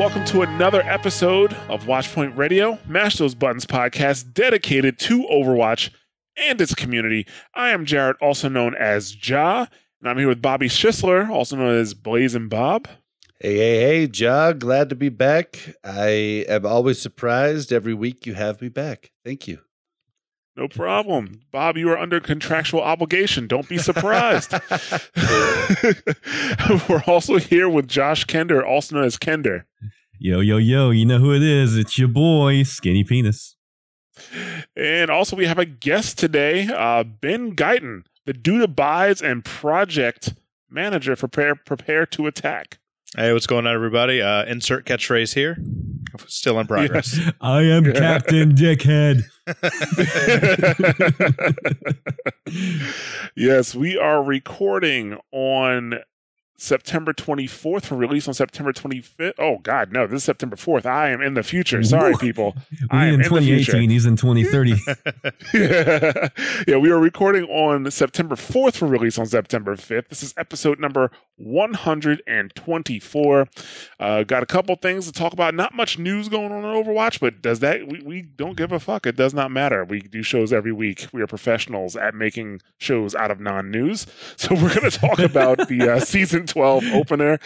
Welcome to another episode of Watchpoint Radio, Mash Those Buttons podcast dedicated to Overwatch and its community. I am Jared, also known as Ja, and I'm here with Bobby Schisler, also known as Blazing Bob. Hey, hey, hey, Ja, glad to be back. I am always surprised every week you have me back. Thank you. No problem. Bob, you are under contractual obligation. Don't be surprised. We're also here with Josh Kender, also known as Kender. Yo, yo, yo, you know who it is. It's your boy, Skinny Penis. And also, we have a guest today, uh, Ben Guyton, the Dude Abides and project manager for Prepare, Prepare to Attack. Hey, what's going on, everybody? Uh, insert catchphrase here. Still in progress. I am Captain Dickhead. yes, we are recording on September 24th for release on September 25th. Oh, God, no, this is September 4th. I am in the future. Sorry, people. I am in in the future. 2018, he's in 2030. yeah. yeah, we are recording on September 4th for release on September 5th. This is episode number 124. Uh, got a couple things to talk about. Not much news going on in Overwatch, but does that, we, we don't give a fuck. It does not matter. We do shows every week. We are professionals at making shows out of non news. So we're going to talk about the uh, season 12 opener.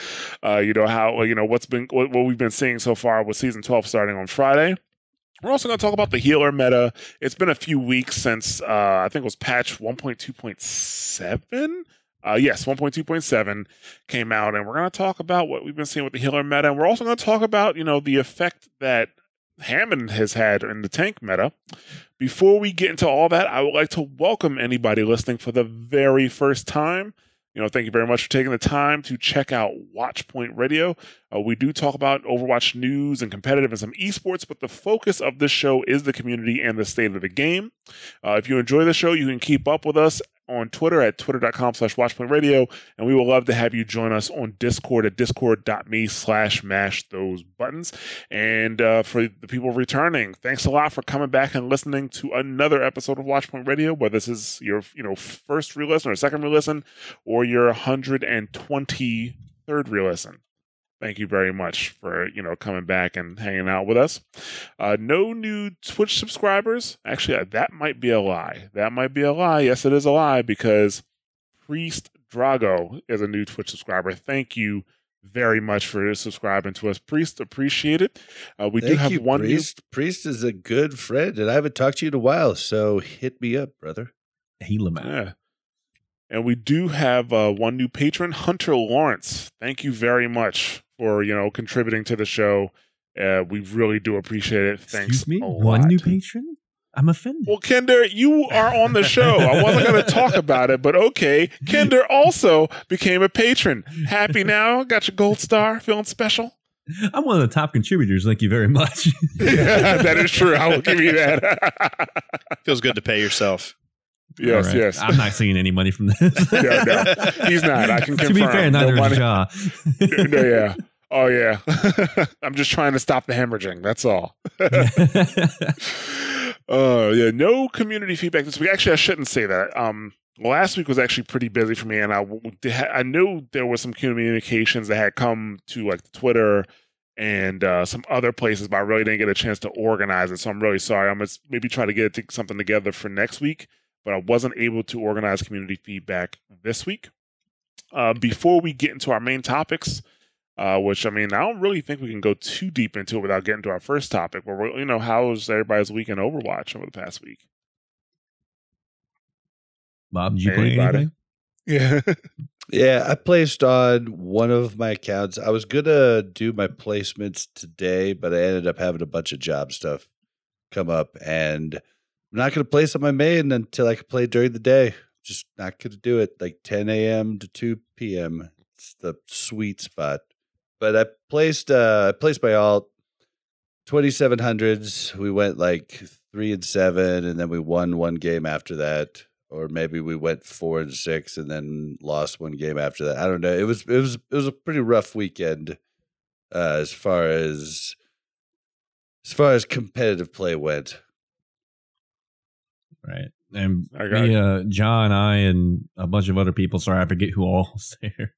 Uh, you know, how, you know, what's been, what, what we've been seeing so far with season 12 starting on Friday. We're also going to talk about the healer meta. It's been a few weeks since uh, I think it was patch 1.2.7. Uh, yes, 1.2.7 came out, and we're going to talk about what we've been seeing with the healer meta. And we're also going to talk about you know the effect that Hammond has had in the tank meta. Before we get into all that, I would like to welcome anybody listening for the very first time. You know, thank you very much for taking the time to check out Watchpoint Radio. Uh, we do talk about Overwatch news and competitive and some esports, but the focus of this show is the community and the state of the game. Uh, if you enjoy the show, you can keep up with us on Twitter at twitter.com slash watchpointradio, and we would love to have you join us on Discord at discord.me slash mash those buttons. And uh, for the people returning, thanks a lot for coming back and listening to another episode of Watchpoint Radio, whether this is your you know first re-listen or second re-listen, or your 123rd re-listen thank you very much for you know coming back and hanging out with us uh, no new twitch subscribers actually uh, that might be a lie that might be a lie yes it is a lie because priest drago is a new twitch subscriber thank you very much for subscribing to us priest appreciate it uh, we do have you, one new Priest. Priest is a good friend, and I haven't talked to you in a while, so hit me up, brother. Heal him out. Yeah. And we do have uh, one new patron, Hunter Lawrence. Thank you very much for you know contributing to the show. Uh, we really do appreciate it. Thanks. Excuse me? One lot. new patron? I'm offended. Well, Kinder, you are on the show. I wasn't going to talk about it, but okay. Kinder also became a patron. Happy now? Got your gold star? Feeling special? I'm one of the top contributors. Thank you very much. yeah, that is true. I will give you that. Feels good to pay yourself. Yes, right. yes. I'm not seeing any money from this. Yeah, no, he's not. I can to confirm. be fair, No neither money- is Ja. no, yeah. Oh yeah. I'm just trying to stop the hemorrhaging. That's all. uh yeah, no community feedback this week. Actually, I shouldn't say that. Um last week was actually pretty busy for me and I I knew there was some communications that had come to like Twitter and uh, some other places, but I really didn't get a chance to organize it. So I'm really sorry. I'm gonna maybe try to get something together for next week, but I wasn't able to organize community feedback this week. Uh, before we get into our main topics, uh, which I mean, I don't really think we can go too deep into it without getting to our first topic. But we're, you know, how's everybody's week in Overwatch over the past week? Bob, did you play Anybody? anything? Yeah, Yeah, I placed on one of my accounts. I was gonna do my placements today, but I ended up having a bunch of job stuff come up, and I'm not gonna place on my main until I can play during the day. Just not gonna do it like 10 a.m. to 2 p.m. It's the sweet spot. But I placed uh I placed my alt 2700s. We went like three and seven, and then we won one game after that or maybe we went four and six and then lost one game after that. I don't know. It was it was it was a pretty rough weekend uh, as far as as far as competitive play went. Right. And I got me, uh, John, I, and a bunch of other people. Sorry, I forget who all was there.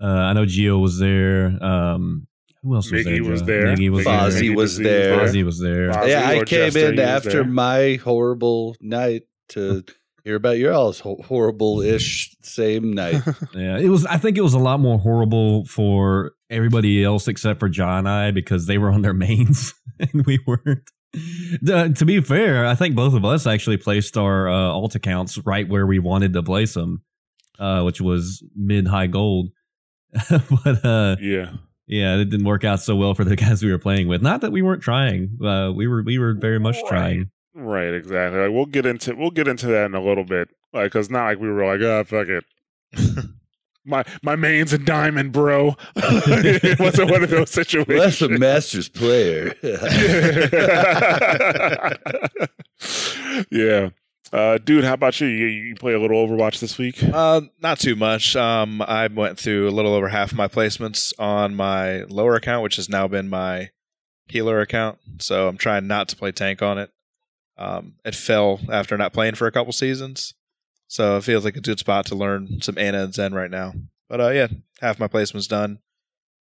Uh, I know Gio was there. Um, who else was Miggy there? was there. Miggy was Fozzie there. Miggy was there. Fozzie was there. Fozzie yeah, I came Jester, in after my horrible night to hear about your all's horrible ish same night. Yeah, it was. I think it was a lot more horrible for everybody else except for John and I because they were on their mains and we weren't. Uh, to be fair, I think both of us actually placed our uh, alt accounts right where we wanted to place them, uh, which was mid high gold. but uh, Yeah. yeah, it didn't work out so well for the guys we were playing with. Not that we weren't trying. Uh, we were. We were very much Right. trying. Right, exactly. Like we'll get into we'll get into that in a little bit. Like, cause not like we were like, oh fuck it. my my main's a diamond, bro. it wasn't one of those situations. well, that's a master's player. yeah. Uh, dude, how about you? you? You play a little Overwatch this week? Uh, not too much. Um, I went through a little over half of my placements on my lower account, which has now been my healer account. So I'm trying not to play tank on it. Um, it fell after not playing for a couple seasons, so it feels like a good spot to learn some Ana and Zen right now. But uh, yeah, half my placements done.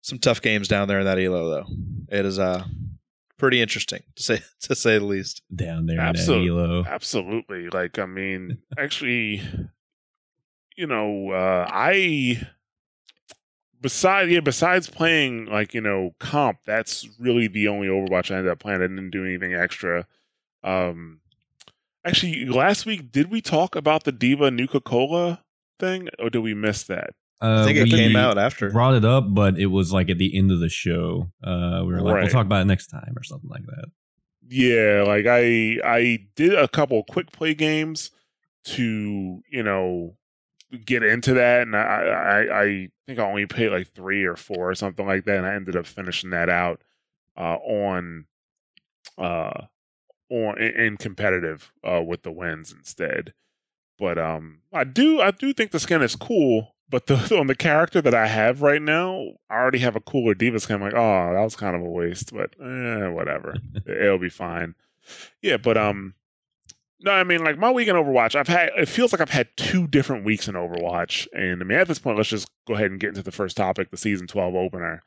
Some tough games down there in that elo though. It is uh pretty interesting to say to say the least. Down there, Absolute- in that elo. Absolutely. Like, I mean, actually, you know, uh, I besides yeah, besides playing like you know comp, that's really the only Overwatch I ended up playing. I didn't do anything extra. Um, actually, last week did we talk about the D.Va Nuka Cola thing, or did we miss that? Uh, I think it we came out after. Brought it up, but it was like at the end of the show. Uh, we were like, Right. we'll talk about it next time or something like that. Yeah, like I I did a couple quick play games to you know get into that, and I I, I think I only played like three or four or something like that, and I ended up finishing that out uh, on uh in, in competitive uh with the wins instead. But um, I do I do think the skin is cool. But the, on the character that I have right now, I already have a cooler D.Va skin. I'm like, oh, that was kind of a waste, but eh, whatever it'll be fine. Yeah, but um, no, I mean like my week in Overwatch, I've had it feels like I've had two different weeks in Overwatch, and I mean at this point, let's just go ahead and get into the first topic, the season twelve opener,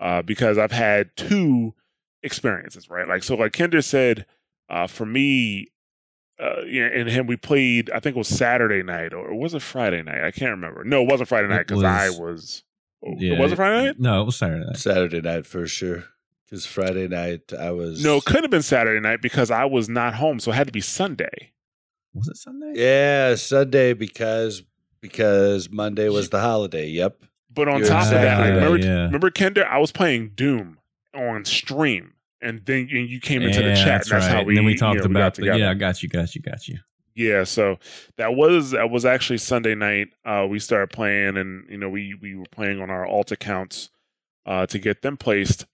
uh, because I've had two experiences, right? Like so, like Kendra said, uh, for me. Uh, yeah, and him, we played. I think it was Saturday night, or was it Friday night? I can't remember. No, it wasn't Friday night because I was- was. oh, Yeah, was it Friday night? No, it was Saturday night. Saturday night for sure. Because Friday night I was No, it couldn't have been Saturday night because I was not home, so it had to be Sunday. Was it Sunday? Yeah, Sunday because because Monday was the holiday. Yep. But on You're top of that, exactly like, remember, yeah. remember Kendra? I was playing Doom on stream, and then and you came into the chat. That's and that's right. how we. and then we you talked know, we got about the. Yeah, I got you, got you, got you. Yeah, so that was that was actually Sunday night. Uh, we started playing, and you know we we were playing on our alt accounts uh, to get them placed,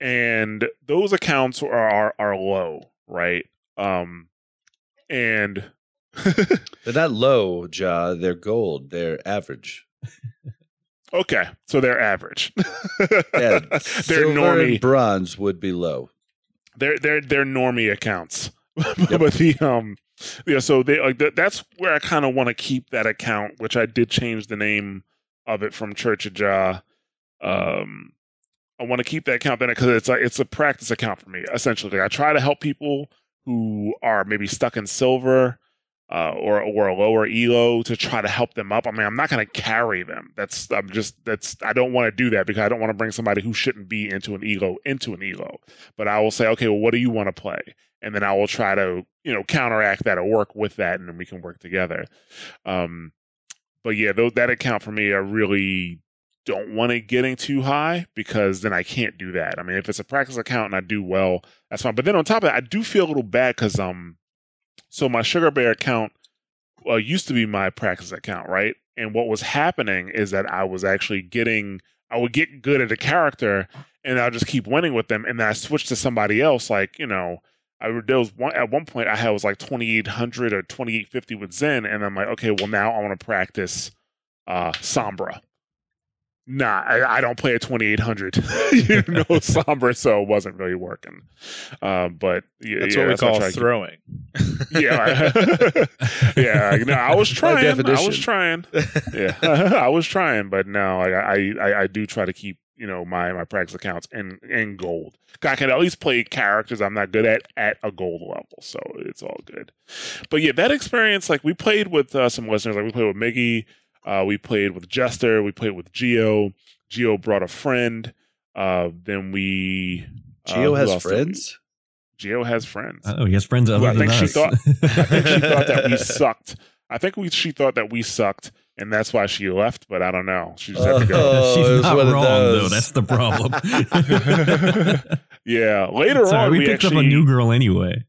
and those accounts are are, are low, right? Um, and They're not low, Ja. They're gold. They're average. okay, so they're average. Yeah, they're normie. bronze would be low. they're they're they're normie accounts but the um yeah so they like that, that's where i kind of want to keep that account which i did change the name of it from church of Jah. um i want to keep that account then because it's a it's a practice account for me essentially i try to help people who are maybe stuck in silver uh, or or a lower elo to try to help them up. I mean, I'm not going to carry them. That's I'm just that's I don't want to do that because I don't want to bring somebody who shouldn't be into an elo into an elo. But I will say, okay, well, what do you want to play? And then I will try to you know counteract that or work with that, and then we can work together. Um, but yeah, though that account for me, I really don't want it getting too high because then I can't do that. I mean, if it's a practice account and I do well, that's fine. But then on top of that, I do feel a little bad because um, so my Sugar Bear account uh, used to be my practice account, right? And what was happening is that I was actually getting, I would get good at a character, and I'll just keep winning with them, and then I switched to somebody else, like you know. I there was one at one point I had was like twenty eight hundred or twenty eight fifty with Zen, and I'm like, okay, well now I want to practice uh Sombra. Nah, I, I don't play at 2800. you know, Sombra, so it wasn't really working. Um, but yeah, That's yeah, what we that's call try to keep- throwing. yeah, yeah. No, I was trying. I was trying. Yeah, I was trying, but no, I, I, I, I do try to keep you know my my practice accounts in in gold. I can at least play characters I'm not good at at a gold level, so it's all good. But yeah, that experience, like we played with uh, some listeners, like we played with Miggy, uh, we played with Jester, we played with Geo. Geo brought a friend. Uh, then we uh, Geo who has else did we- friends. Geo has friends. Oh, he has friends other Well, I than think she us. thought- I think she thought that we sucked. I think we she thought that we sucked, and that's why she left. But I don't know. She just had to go. Oh, She's not wrong though. That's the problem. yeah. Later Sorry, on, we we, picked actually up a new girl anyway.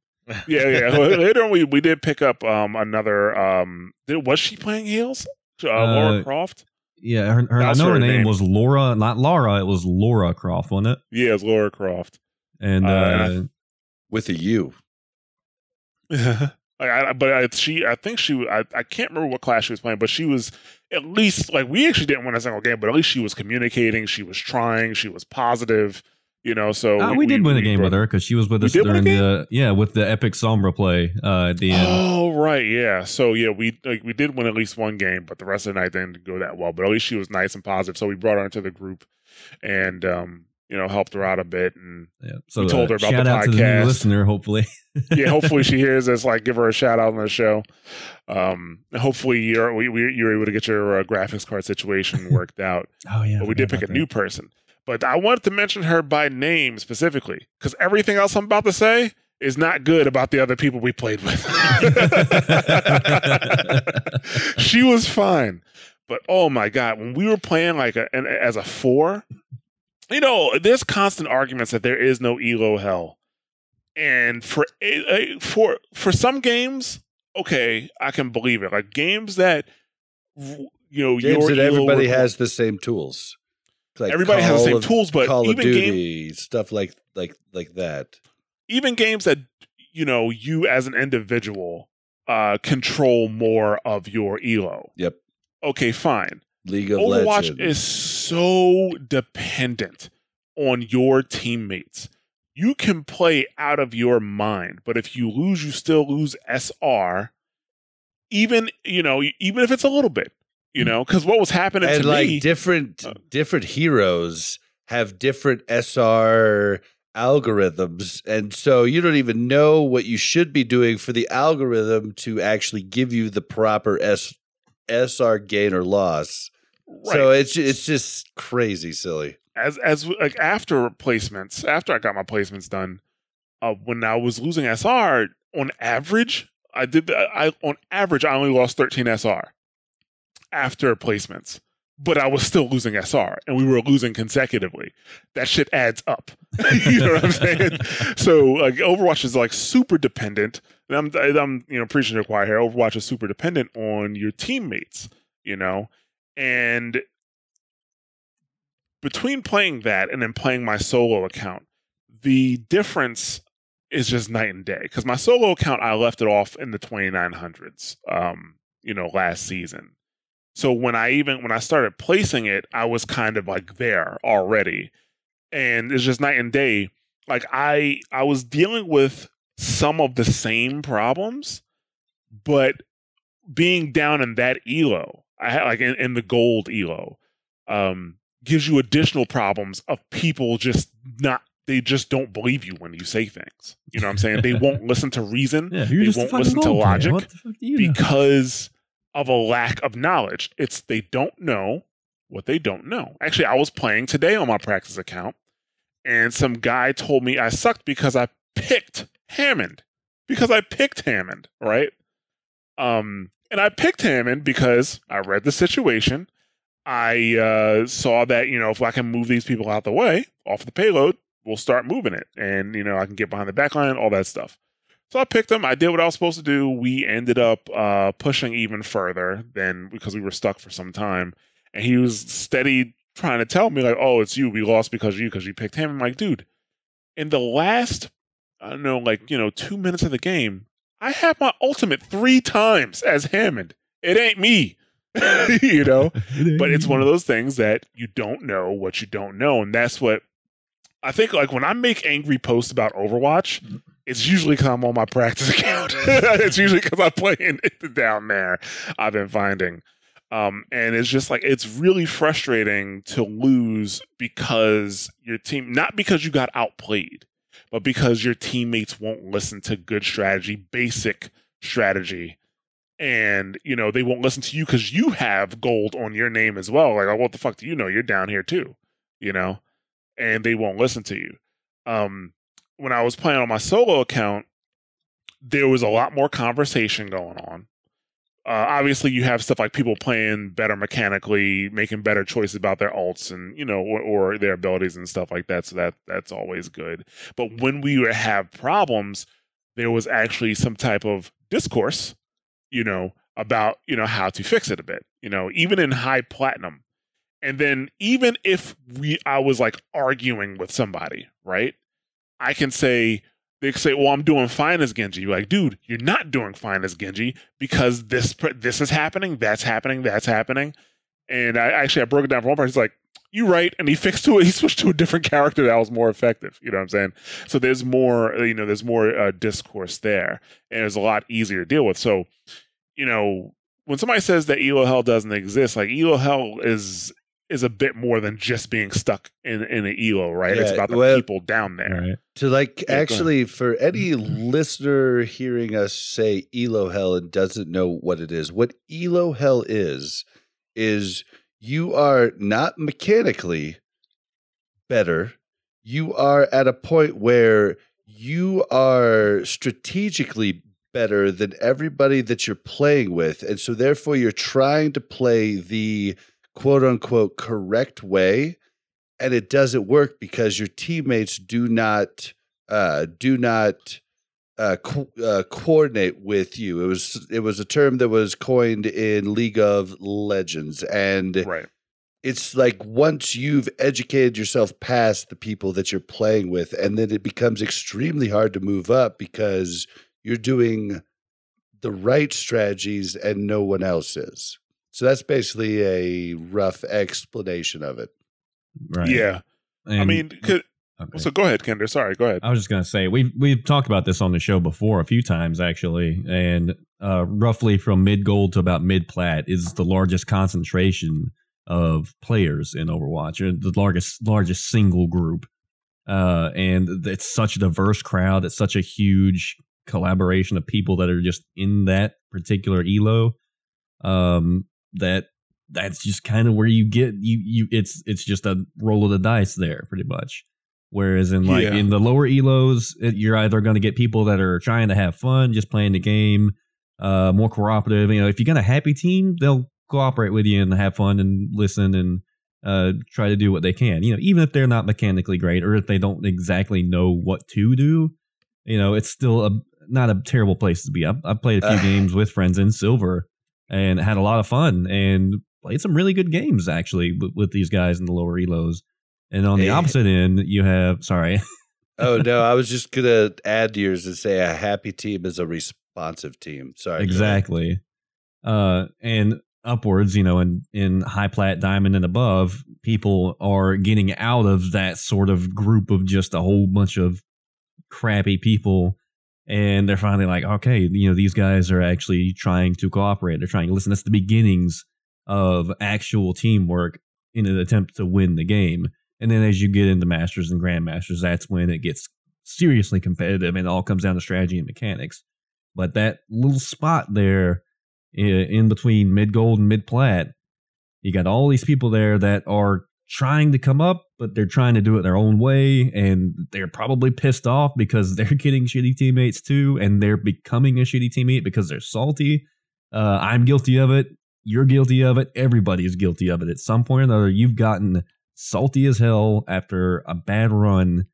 yeah yeah. Later on, we we did pick up um another um. Did, was she playing heels? Uh, Laura Uh, Croft. Yeah, her, her, I know her her name, name. was Laura, not Laura. It was Laura Croft, wasn't it? Yeah, it's Laura Croft. And Uh, uh, with a U. Like, but I, she, I think she, I, I can't remember what class she was playing, but she was at least like we actually didn't win a single game, but at least she was communicating, she was trying, she was positive, you know. So uh, we, did win a game with her because she was with us did win a during the yeah with the epic Sombra play uh, at the end. Oh right, yeah. So yeah, we like we did win at least one game, but the rest of the night didn't go that well. But at least she was nice and positive, so we brought her into the group, and um, you know, helped her out a bit, and Yeah. So We told her uh, about the the podcast. new listener, hopefully. yeah, hopefully she hears us. Like, give her a shout out on the show. Um, hopefully you're we, we you're able to get your uh, graphics card situation worked out. Oh yeah, but we did pick a new person. But I wanted to mention her by name specifically because everything else I'm about to say is not good about the other people we played with. she was fine, but oh my god, when we were playing like a, an, as a four, you know, there's constant arguments that there is no elo hell, and for a- a- for for some games, okay, I can believe it. Like games that you know, Games that everybody has the same tools. Like everybody has the same of- tools, but Call of even game, Duty stuff like like like that. even games that you know you as an individual uh control more of your elo. Yep. Okay, fine. League of Overwatch Legends. is so dependent on your teammates. You can play out of your mind, but if you lose, you still lose SR. Even you know, even if it's a little bit, you know, because what was happening and to like me, different uh, different heroes have different SR algorithms and so you don't even know what you should be doing for the algorithm to actually give you the proper S SR gain or loss. right. So it's it's just crazy silly. as as like after placements, after I got my placements done, uh, when I was losing SR on average, I did the, I on average I only lost 13 SR after placements, but I was still losing SR, and we were losing consecutively. That shit adds up. you know what I'm saying? so like Overwatch is like super dependent. I'm I'm you know preaching to the choir here. Overwatch is super dependent on your teammates. You know, and between playing that and then playing my solo account, the difference is just night and day. Because my solo account, I left it off in the 2900s, um, you know, last season. So when I even when I started placing it, I was kind of like there already, and it's just night and day. Like I I was dealing with some of the same problems, but being down in that elo, I had like in, in the gold elo, um, gives you additional problems of people just not they just don't believe you when you say things. You know what I'm saying? They won't listen to reason Yeah, They won't listen to logic the fuck know? because of a lack of knowledge. It's they don't know what they don't know. Actually, I was playing today on my practice account, and some guy told me I sucked because I picked Hammond. Because I picked Hammond, right? Um, And I picked Hammond because I read the situation. I uh, saw that, you know, if I can move these people out the way off the payload, we'll start moving it. And, you know, I can get behind the back line, all that stuff. So I picked him. I did what I was supposed to do. We ended up uh, pushing even further than because we were stuck for some time. And he was steady trying to tell me, like, oh, it's you. We lost because of you, because you picked him. I'm like, dude, in the last, I don't know, like, you know, two minutes of the game, I had my ultimate three times as Hammond. It ain't me. you know? but it's one of those things that you don't know what you don't know. And that's what I think, like, when I make angry posts about Overwatch, it's usually because I'm on my practice account. it's usually because I'm playing it down there. I've been finding. Um, and it's just like it's really frustrating to lose because your team, not because you got outplayed, but because your teammates won't listen to good strategy, basic strategy, and you know they won't listen to you because you have gold on your name as well. Like, oh, what the fuck do you know? You're down here too, you know, and they won't listen to you. Um, when I was playing on my solo account, there was a lot more conversation going on uh, obviously you have stuff like people playing better mechanically, making better choices about their alts and you know or, or, their abilities and stuff like that. So that that's always good. But when we would have problems, there was actually some type of discourse, you know, about you know how to fix it a bit. You know, even in high platinum, and then even if we I was like arguing with somebody, right? I can say they can say, "Well, I'm doing fine as Genji." You're like, dude, you're not doing fine as Genji because this this is happening, that's happening, that's happening. And I actually I broke it down for one part. He's like, "You right," and he fixed to it. He switched to a different character that was more effective. You know what I'm saying? So there's more, you know, there's more uh, discourse there, and it's a lot easier to deal with. So, you know, when somebody says that Elo Hell doesn't exist, like Elo Hell is is a bit more than just being stuck in in an elo, right? Yeah, it's about the well- people down there. Right. To like Yeah, actually for any listener hearing us say Elo Hell and doesn't know what it is, what Elo Hell is, is you are not mechanically better. You are at a point where you are strategically better than everybody that you're playing with. And so therefore you're trying to play the quote unquote correct way and it doesn't work because your teammates do not uh, do not uh, co- uh, coordinate with you. It was it was a term that was coined in League of Legends, and Right. it's like once you've educated yourself past the people that you're playing with, and then it becomes extremely hard to move up because you're doing the right strategies and no one else is. So that's basically a rough explanation of it. Right. Yeah. I mean, could, okay. so go ahead, Kendra. Sorry, go ahead. I was just gonna say we've we've talked about this on the show before a few times actually, and uh, roughly from mid gold to about mid plat is the largest concentration of players in Overwatch, or the largest largest single group, uh, and it's such a diverse crowd. It's such a huge collaboration of people that are just in that particular elo. Um, that that's just kind of where you get you you it's it's just a roll of the dice there pretty much whereas in like Yeah. in the lower elos it, you're either going to get people that are trying to have fun just playing the game uh more cooperative you know if you got a happy team they'll cooperate with you and have fun and listen and uh try to do what they can you know even if they're not mechanically great or if they don't exactly know what to do you know it's still a not a terrible place to be i, I played a few games with friends in silver and had a lot of fun and played some really good games actually with, with these guys in the lower elos. And on the Yeah. opposite end, you have sorry, Oh no, I was just gonna add to yours and say a happy team is a responsive team. Sorry. exactly. Uh, and upwards, you know, in in high plat, diamond, and above, people are getting out of that sort of group of just a whole bunch of crappy people. And they're finally like, okay, you know, these guys are actually trying to cooperate. They're trying to listen. That's the beginnings of actual teamwork in an attempt to win the game. And then as you get into masters and grandmasters, that's when it gets seriously competitive and it all comes down to strategy and mechanics. But that little spot there in between mid gold and mid plat, you got all these people there that are trying to come up, but they're trying to do it their own way. And they're probably pissed off because they're getting shitty teammates too. And they're becoming a shitty teammate because they're salty. Uh, I'm guilty of it. You're guilty of it. Everybody's guilty of it. At some point or another, you've gotten salty as hell after a bad run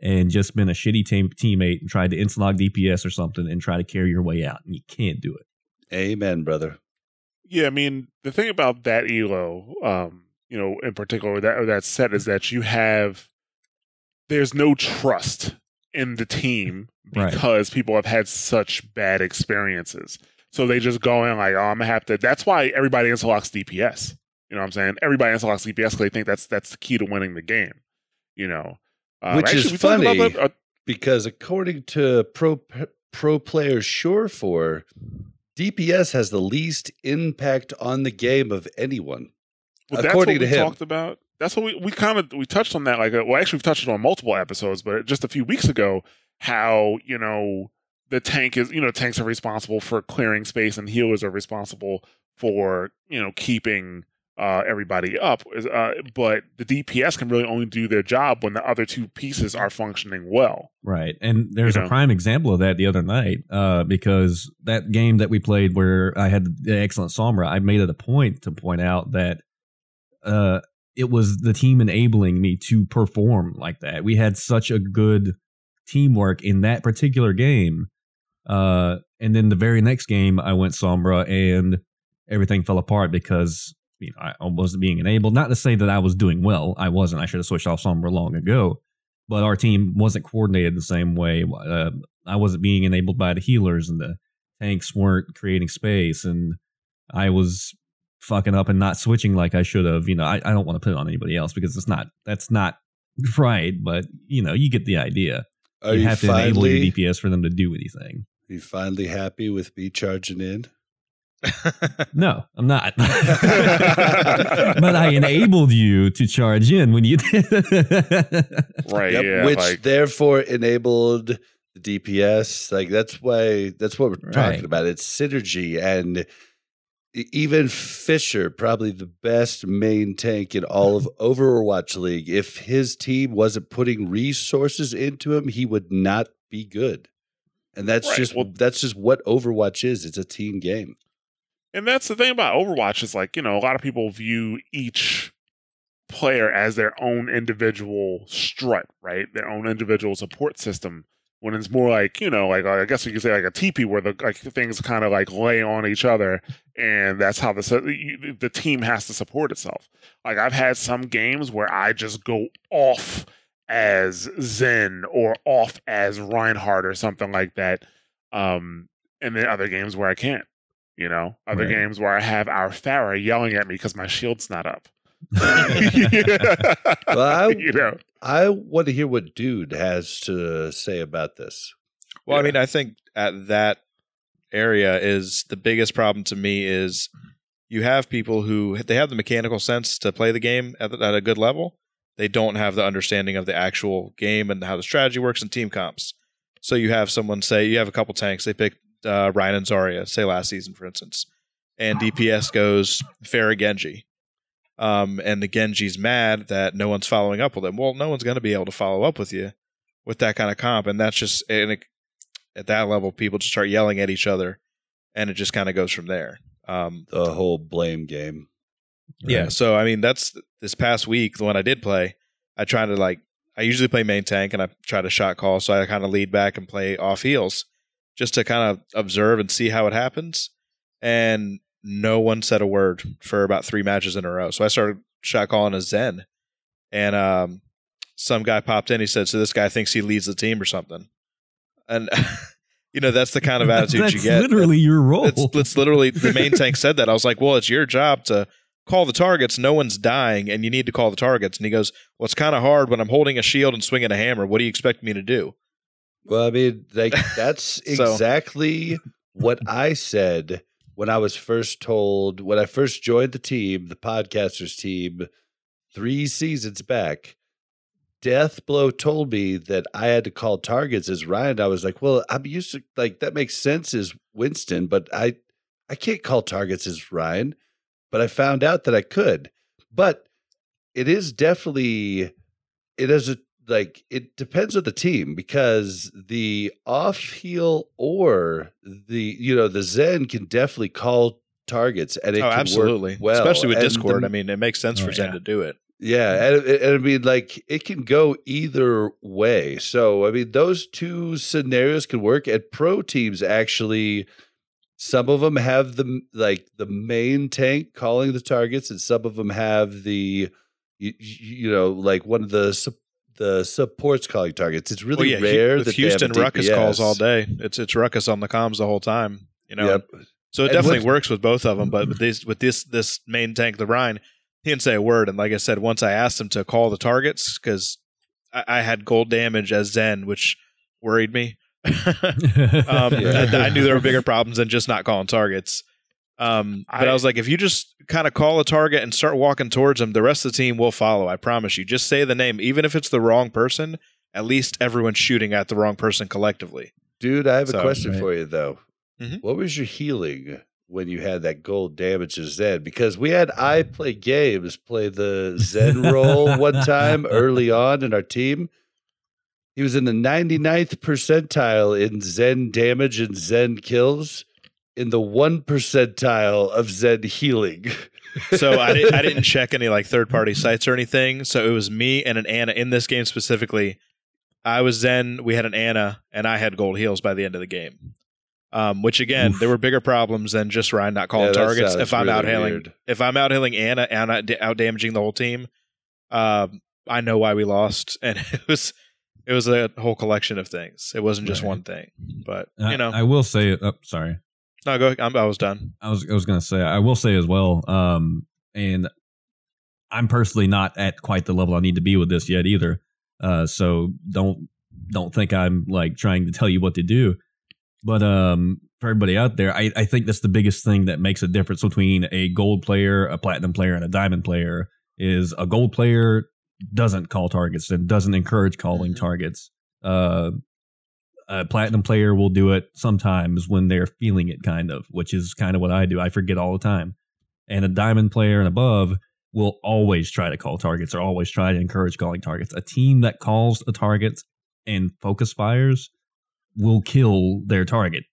and just been a shitty team, teammate and tried to inslog DPS or something and try to carry your way out. And you can't do it. Amen, brother. Yeah, I mean the thing about that elo, um, you know, in particular that that set is that you have there's no trust in the team Right. because people have had such bad experiences. So they just go in like, oh, I'm gonna have to. That's why everybody instalocks DPS. You know what I'm saying? Everybody instalocks DPS because they think that's that's the key to winning the game. You know, Um, Which is we about funny. that, uh, Because according to pro pro player Surefour, DPS has the least impact on the game of anyone. Well, that's according what to we him. talked about. That's what we, we kind of we touched on that. Like, uh, well, actually, we've touched on multiple episodes, but just a few weeks ago, how you know the tank is, you know, tanks are responsible for clearing space, and healers are responsible for you know keeping uh, everybody up. Uh, but the DPS can really only do their job when the other two pieces are functioning well. Right. And there's You a prime example of that the other night uh, because that game that we played where I had the excellent Sombra, I made it a point to point out that uh, it was the team enabling me to perform like that. We had such a good teamwork in that particular game. Uh, and then the very next game, I went Sombra and everything fell apart because you know, I wasn't being enabled. Not to say that I was doing well. I wasn't. I should have switched off Sombra long ago but our team wasn't coordinated the same way. Uh, I wasn't being enabled by the healers, and the tanks weren't creating space, and I was fucking up and not switching like I should have. You know, I, I don't want to put it on anybody else because it's not that's not right. But you know, you get the idea. Are you, you, have to enable finally your DPS for them to do anything. are you finally happy with me charging in? No, I'm not. but I enabled you to charge in when you did. Right? Yep, yeah. which like, therefore enabled the DPS. Like that's why that's what we're Right. talking about. It's synergy and even Fissure, probably the best main tank in all of Overwatch League. If his team wasn't putting resources into him, he would not be good. And that's Right, just well- that's just what Overwatch is. It's a team game. And that's the thing about Overwatch is like, you know, a lot of people view each player as their own individual strut, right? Their own individual support system. When it's more like, you know, like I guess you could say like a teepee where the like things kind of like lay on each other, and that's how the the team has to support itself. Like I've had some games where I just go off as Zen or off as Reinhardt or something like that, um, and then other games where I can't. You know, other Right. games where I have our Pharah yelling at me because my shield's not up. Well, I- you know, I want to hear what Dude has to say about this. Well, I mean, I think at that area is the biggest problem to me is you have people who they have the mechanical sense to play the game at, at a good level. They don't have the understanding of the actual game and how the strategy works in team comps. So you have someone say you have a couple tanks. They pick uh, Rein and Zarya, say last season, for instance, and DPS goes Pharah Genji. Um, and the Genji's mad that no one's following up with him. Well, no one's going to be able to follow up with you with that kind of comp, and that's just and it, at that level, people just start yelling at each other, and it just kind of goes from there. Um, The whole blame game. yeah, so I mean, that's this past week, the one I did play. I tried to like, I usually play main tank, and I try to shot call, so I kind of lead back and play off heels, just to kind of observe and see how it happens. And no one said a word for about three matches in a row. So I started shot calling as Zen, and um, some guy popped in. He said, "So this guy thinks he leads the team or something," and you know that's the kind of attitude That's you get. literally your role. It's, it's literally the main tank said that. I was like, well, it's your job to call the targets. No one's dying, and you need to call the targets. And he goes, well, it's kind of hard when I'm holding a shield and swinging a hammer. What do you expect me to do? Well, I mean, like that's So- exactly what I said when I was first told when I first joined the team, the podcasters team, three seasons back. Deathblow told me that I had to call targets as Rein. I was like, well, I'm used to like that makes sense as Winston, but I I can't call targets as Rein. But I found out that I could. But it is definitely it is a like it depends on the team because the off heel or the you know the Zen can definitely call targets and it oh, absolutely. work well, Especially with And Discord. the- I mean, it makes sense Oh, for Zen yeah. to do it. yeah, and, and I mean, like it can go either way. So I mean, those two scenarios can work. And pro teams actually, some of them have the like the main tank calling the targets, and some of them have the you, you know like one of the the supports calling targets. It's really Well, yeah, rare Hu- that with they have Houston a Rawkus calls all day. It's it's Rawkus on the comms the whole time. You know, Yep. so it And definitely what's- works with both of them. But with this with this this main tank, the Rein, he didn't say a word. And like I said, once I asked him to call the targets because I, I had gold damage as Zen, which worried me. um, Yeah. I, I knew there were bigger problems than just not calling targets. Um, but I, I- was like, if you just kind of call a target and start walking towards them, the rest of the team will follow. I promise you. Just say the name, even if it's the wrong person. At least everyone's shooting at the wrong person collectively. Dude, I have a question Right. for you though. Mhm. What was your healing when you had that gold damage to Zen? Because we had I play games play the Zen role one time early on in our team. He was in the 99th percentile in Zen damage and Zen kills, in the one percentile of Zen healing. So I didn't, I didn't check any like third party sites or anything. So it was me and an Ana in this game specifically. I was Zen. We had an Ana, and I had gold heals by the end of the game. Um, which again, Oof. there were bigger problems than just Rein not calling Yeah, targets. If I'm really out healing, if I'm out healing Ana and out, out damaging the whole team, um, I know why we lost, and it was it was a whole collection of things. It wasn't just Right. one thing, but I- you know, I will say. Oh, sorry. No, go. I'm, I was done. I was I was gonna say I will say as well, um, and I'm personally not at quite the level I need to be with this yet either. Uh, so don't don't think I'm like trying to tell you what to do. But um, for everybody out there, I, I think that's the biggest thing that makes a difference between a gold player, a platinum player, and a diamond player is a gold player doesn't call targets and doesn't encourage calling Mhm. targets. Uh, a platinum player will do it sometimes when they're feeling it, kind of, which is kind of what I do. I forget all the time. And a diamond player and above will always try to call targets or always try to encourage calling targets. A team that calls a target and focus fires will kill their target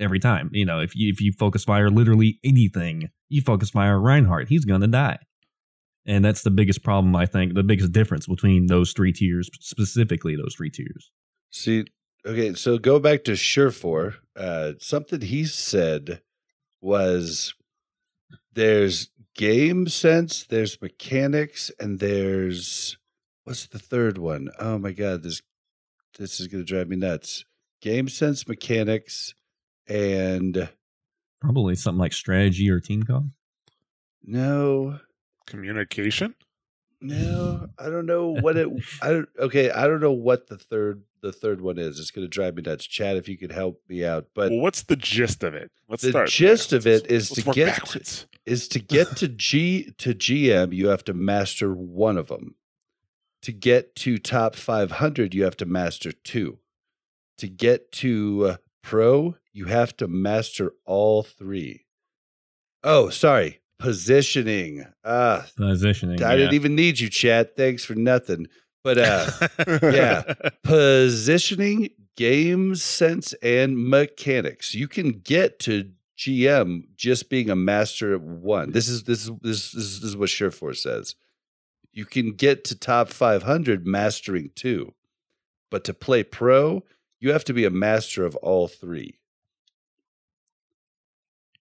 every time. You know, if you if you focus fire literally anything, you focus fire Reinhardt, he's gonna die. And that's the biggest problem, I think, the biggest difference between those three tiers, specifically those three tiers. See, okay, so go back to Surefour. Uh, something he said was there's game sense, there's mechanics, and there's what's the third one? Oh my god, this this is gonna drive me nuts. Game sense, mechanics, and Probably something like strategy or team call. no, Communication. No, I don't know what it. I don't. Okay, I don't know what the third the third one is. It's gonna drive me nuts. Chad, if you could help me out, but well, what's the gist of it? Let's The start. gist there. of it Let's- is let's to get- backwards. is to get to G to GM, you have to master one of them. To get to top 500, you have to master two. To get to uh, pro, you have to master all three. Oh, sorry, positioning. Ah, Positioning. I yeah. didn't even need you, chat. Thanks for nothing. But uh, yeah. positioning, game sense, and mechanics. You can get to GM just being a master at one. This is this is this is, this is what Sureforce says. You can get to top 500 mastering two, but to play pro, you have to be a master of all three.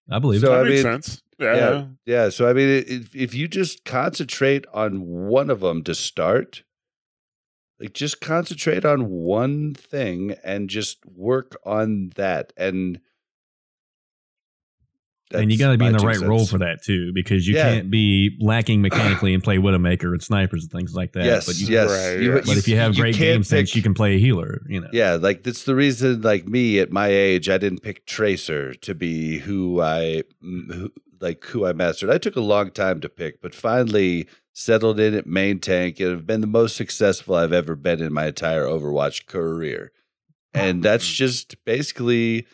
I believe So, it. that I makes mean, sense. Yeah. Yeah, yeah. So I mean, if if you just concentrate on one of them to start, like just concentrate on one thing and just work on that, and and you got to be in the two right role for that too, because you Yeah. can't be lacking mechanically and play Widowmaker and snipers and things like that. Yes, but you, yes. Right, You- right. But if you have great game can't sense, you can play a healer. You know. Yeah, like that's the reason. Like me at my age, I didn't pick Tracer to be who I who, like who I mastered. I took a long time to pick, but finally settled in at main tank and have been the most successful I've ever been in my entire Overwatch career. And that's just basically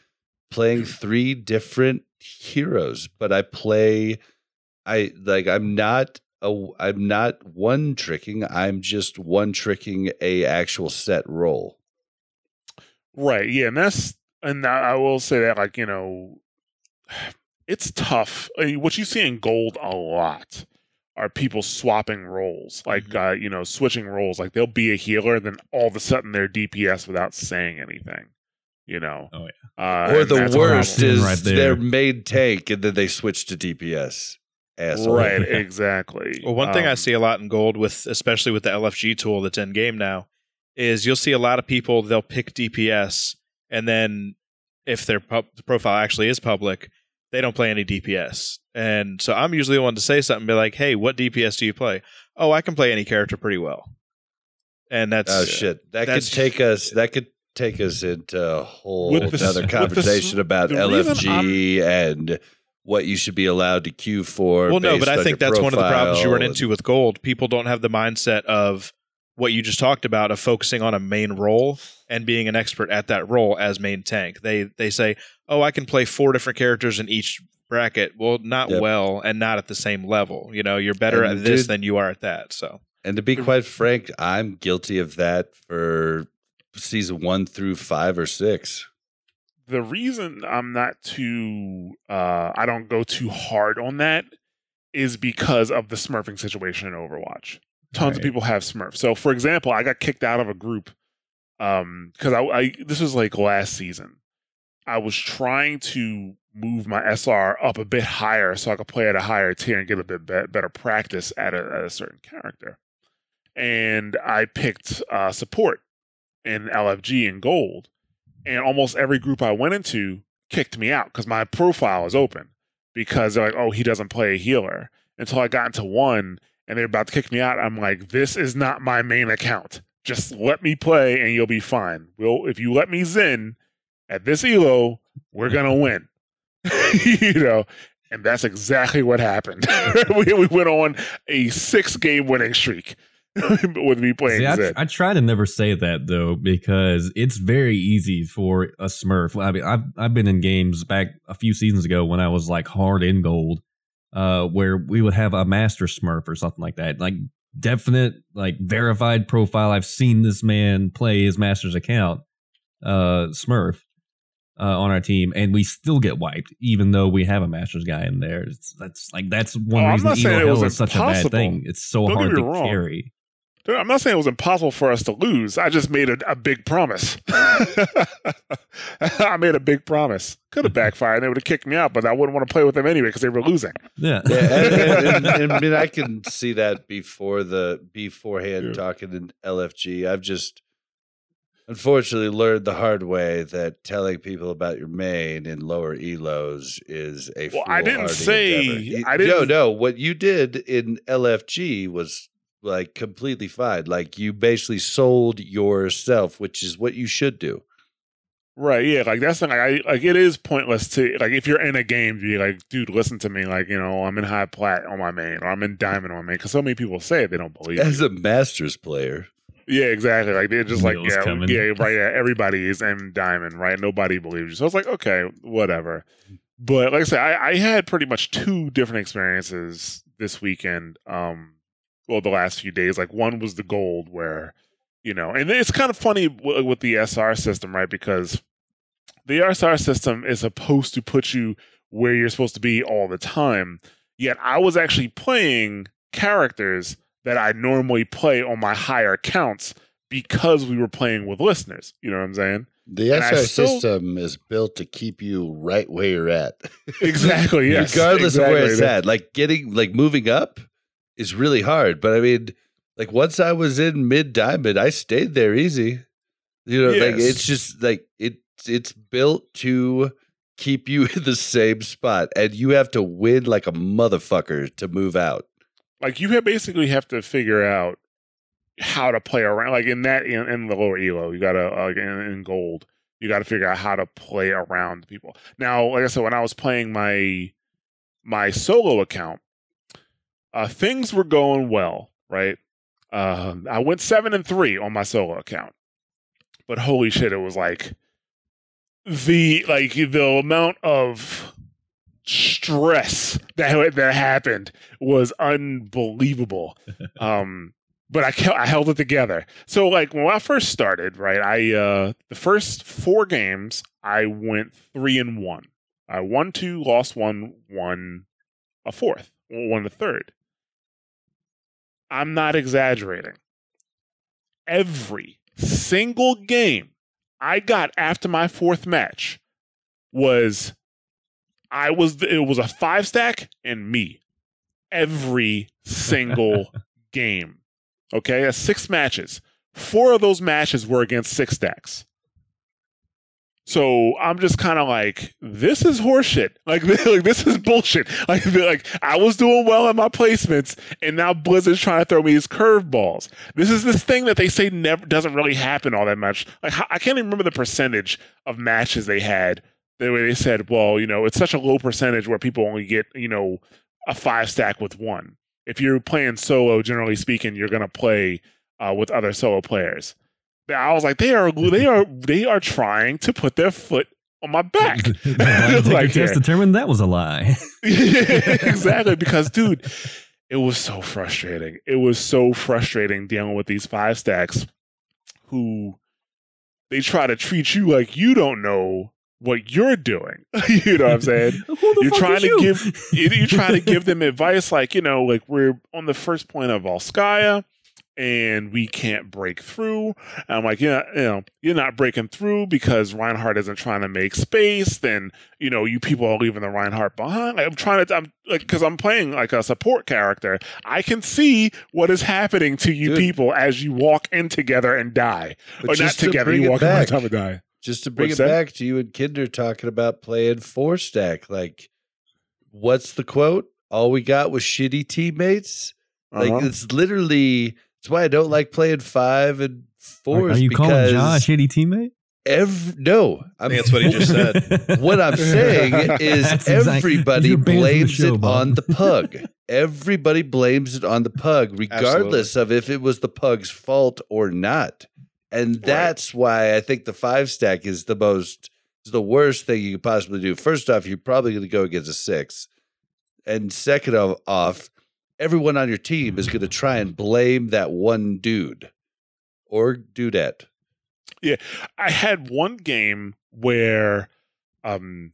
playing three different heroes. But I play, I like I'm not a I'm not one tricking. I'm just one tricking a actual set role. Right. Yeah, and that's and I I will say that like you know, it's tough. I mean, what you see in gold a lot are people swapping roles, like Mhm. uh, you know, switching roles. Like they'll be a healer, then all of a sudden they're DPS without saying anything. You know. Oh, Uh, or the worst is Right there. their main tank, and then they switch to DPS. Asshole. Right. Exactly. Well, one thing I Um, see a lot in gold with, especially with the LFG tool that's in game now, is you'll see a lot of people they'll pick DPS, and then if their pub- profile actually is public, they don't play any DPS. And so I'm usually the one to say something, be like, "Hey, what DPS do you play?" Oh, I can play any character pretty well. And that's Oh shit! That could take us. That could take us into a whole With the s- other the conversation about the LFG and what you should be allowed to queue for. Well, no, based but I think that's one of the problems you run profile into with gold. People don't have the mindset of what you just talked about of focusing on a main role and being an expert at that role as main tank. They they say, "Oh, I can play four different characters in each bracket." Well, not Yep. well and not at the same level. You know, you're better And at this dude- than you are at that. So, And to be quite frank, I'm guilty of that for season one through five or six. the reason I'm not too uh I don't go too hard on that is because of the smurfing situation in Overwatch. Tons of people have smurf. So for example, I got kicked out of a group um because I, I this was like last season. I was trying to move my SR up a bit higher so I could play at a higher tier and get a bit be- better practice at a, at a certain character. And I picked uh, support in LFG in gold and almost every group I went into kicked me out because my profile is open because they're like, oh, he doesn't play a healer. Until I got into one and they're about to kick me out, I'm like, this is not my main account. Just let me play and you'll be fine. Well, if you let me Zen at this elo, we're gonna win. you know, and that's exactly what happened. we, we went on a six game winning streak with me playing See, I, Zen. I try to never say that though because it's very easy for a Smurf. I mean, I've I've been in games back a few seasons ago when I was like hard in gold, uh, where we would have a master Smurf or something like that, like definite, like verified profile. I've seen this man play his master's account, uh, Smurf. Uh, on our team, and we still get wiped, even though we have a masters guy in there. It's, that's like that's one Oh, reason not saying Elo it Hell is such a bad thing. It's so Don't hard to wrong. carry. Dude, I'm not saying it was impossible for us to lose. I just made a, a big promise. I made a big promise. Could have mm-hmm. backfired. And they would have kicked me out, but I wouldn't want to play with them anyway because they were losing. Yeah, Yeah, and, and- and- and I mean, I can see that before the beforehand Yeah. talking in LFG. I've just unfortunately learned the hard way that telling people about your main in lower elos is a Well, I didn't say- endeavor. You- I No, didn't- No, no. What you did in LFG was like completely fine. Like you basically sold yourself, which is what you should do. Right? Yeah. Like that's like I like it is pointless to like if you're in a game, to be like, dude, listen to me. Like you know, I'm in high plat on my main, or I'm in diamond on my main. Because so many people say it, they don't believe. As you. a Masters player, Yeah, exactly. Like they're just like, yeah, coming. yeah, right. Yeah, everybody is in diamond, right? Nobody believes you. So it's like, okay, whatever. But like I said, I, I had pretty much two different experiences this weekend. Um, well, the last few days. Like one was the gold, where you know, and it's kind of funny w- with the SR system, right? Because the SR system is supposed to put you where you're supposed to be all the time. Yet I was actually playing characters that I normally play on my higher counts because we were playing with listeners. You know what I'm saying? the And SR still- system is built to keep you right where you're at. Exactly. Yes. regardless of where it's exactly. at. Like getting like moving up is really hard. But I mean, like once I was in mid diamond, I stayed there easy. You know, like it's just like it it's built to keep you in the same spot. And you have to win like a motherfucker to move out. Like you have basically have to figure out how to play around. Like in that in, in the lower elo, you gotta uh, in, in gold, you got to figure out how to play around people. Now, like I said, when I was playing my my solo account, uh, things were going well. Right, uh, I went seven and three on my solo account, but holy shit, it was like the like the amount of stress that that happened was unbelievable. um, but I kept, I held it together. So like when I first started, right? I uh the first four games I went three and one. I won two, lost one, won a fourth, won a third. I'm not exaggerating. Every single game I got after my fourth match was I was it was a five stack and me every single game. Okay, that's six matches. Four of those matches were against six stacks. So I'm just kind of like, this is horseshit. Like, like this is bullshit. Like, like I was doing well in my placements, and now Blizzard's trying to throw me these curveballs. This is this thing that they say never doesn't really happen all that much. Like I can't even remember the percentage of matches they had. The way they said, well, you know, it's such a low percentage where people only get, you know, a five stack with one. If you're playing solo, generally speaking, you're gonna play uh, with other solo players. I was like, they are they are they are trying to put their foot on my back. Like, test determined that was a lie. exactly, because dude, it was so frustrating. It was so frustrating dealing with these five stacks who they try to treat you like you don't know what you're doing. you know what I'm saying? You're trying to you? give you- you're trying to give them advice like, you know, like we're on the first point of Volskaya and we can't break through. And I'm like, yeah, you know, you're not breaking through because Reinhardt isn't trying to make space. Then, you know, you people are leaving the Reinhardt behind. Like, I'm trying to, I'm like, because I'm playing like a support character. I can see what is happening to you Dude. people as you walk in together and die. But or not just to together, bring you it walk in back, time and die. just to bring What's it that? back to you and Kinder talking about playing four stack. Like, what's the quote? All we got was shitty teammates. Like Uh-huh. it's literally. It's why I don't like playing five and Are, fours. are you calling because Josh shitty teammate? Ev- no, I mean, that's what he just said. What I'm saying is That's everybody you're banned from the blames show, it Bob. on the pug. Everybody blames it on the pug, regardless of if it was the pug's fault or not. And that's why I think the five stack is the most is the worst thing you could possibly do. First off, you're probably going to go against a six, and second of, off, everyone on your team is going to try and blame that one dude or dudette. Yeah, I had one game where um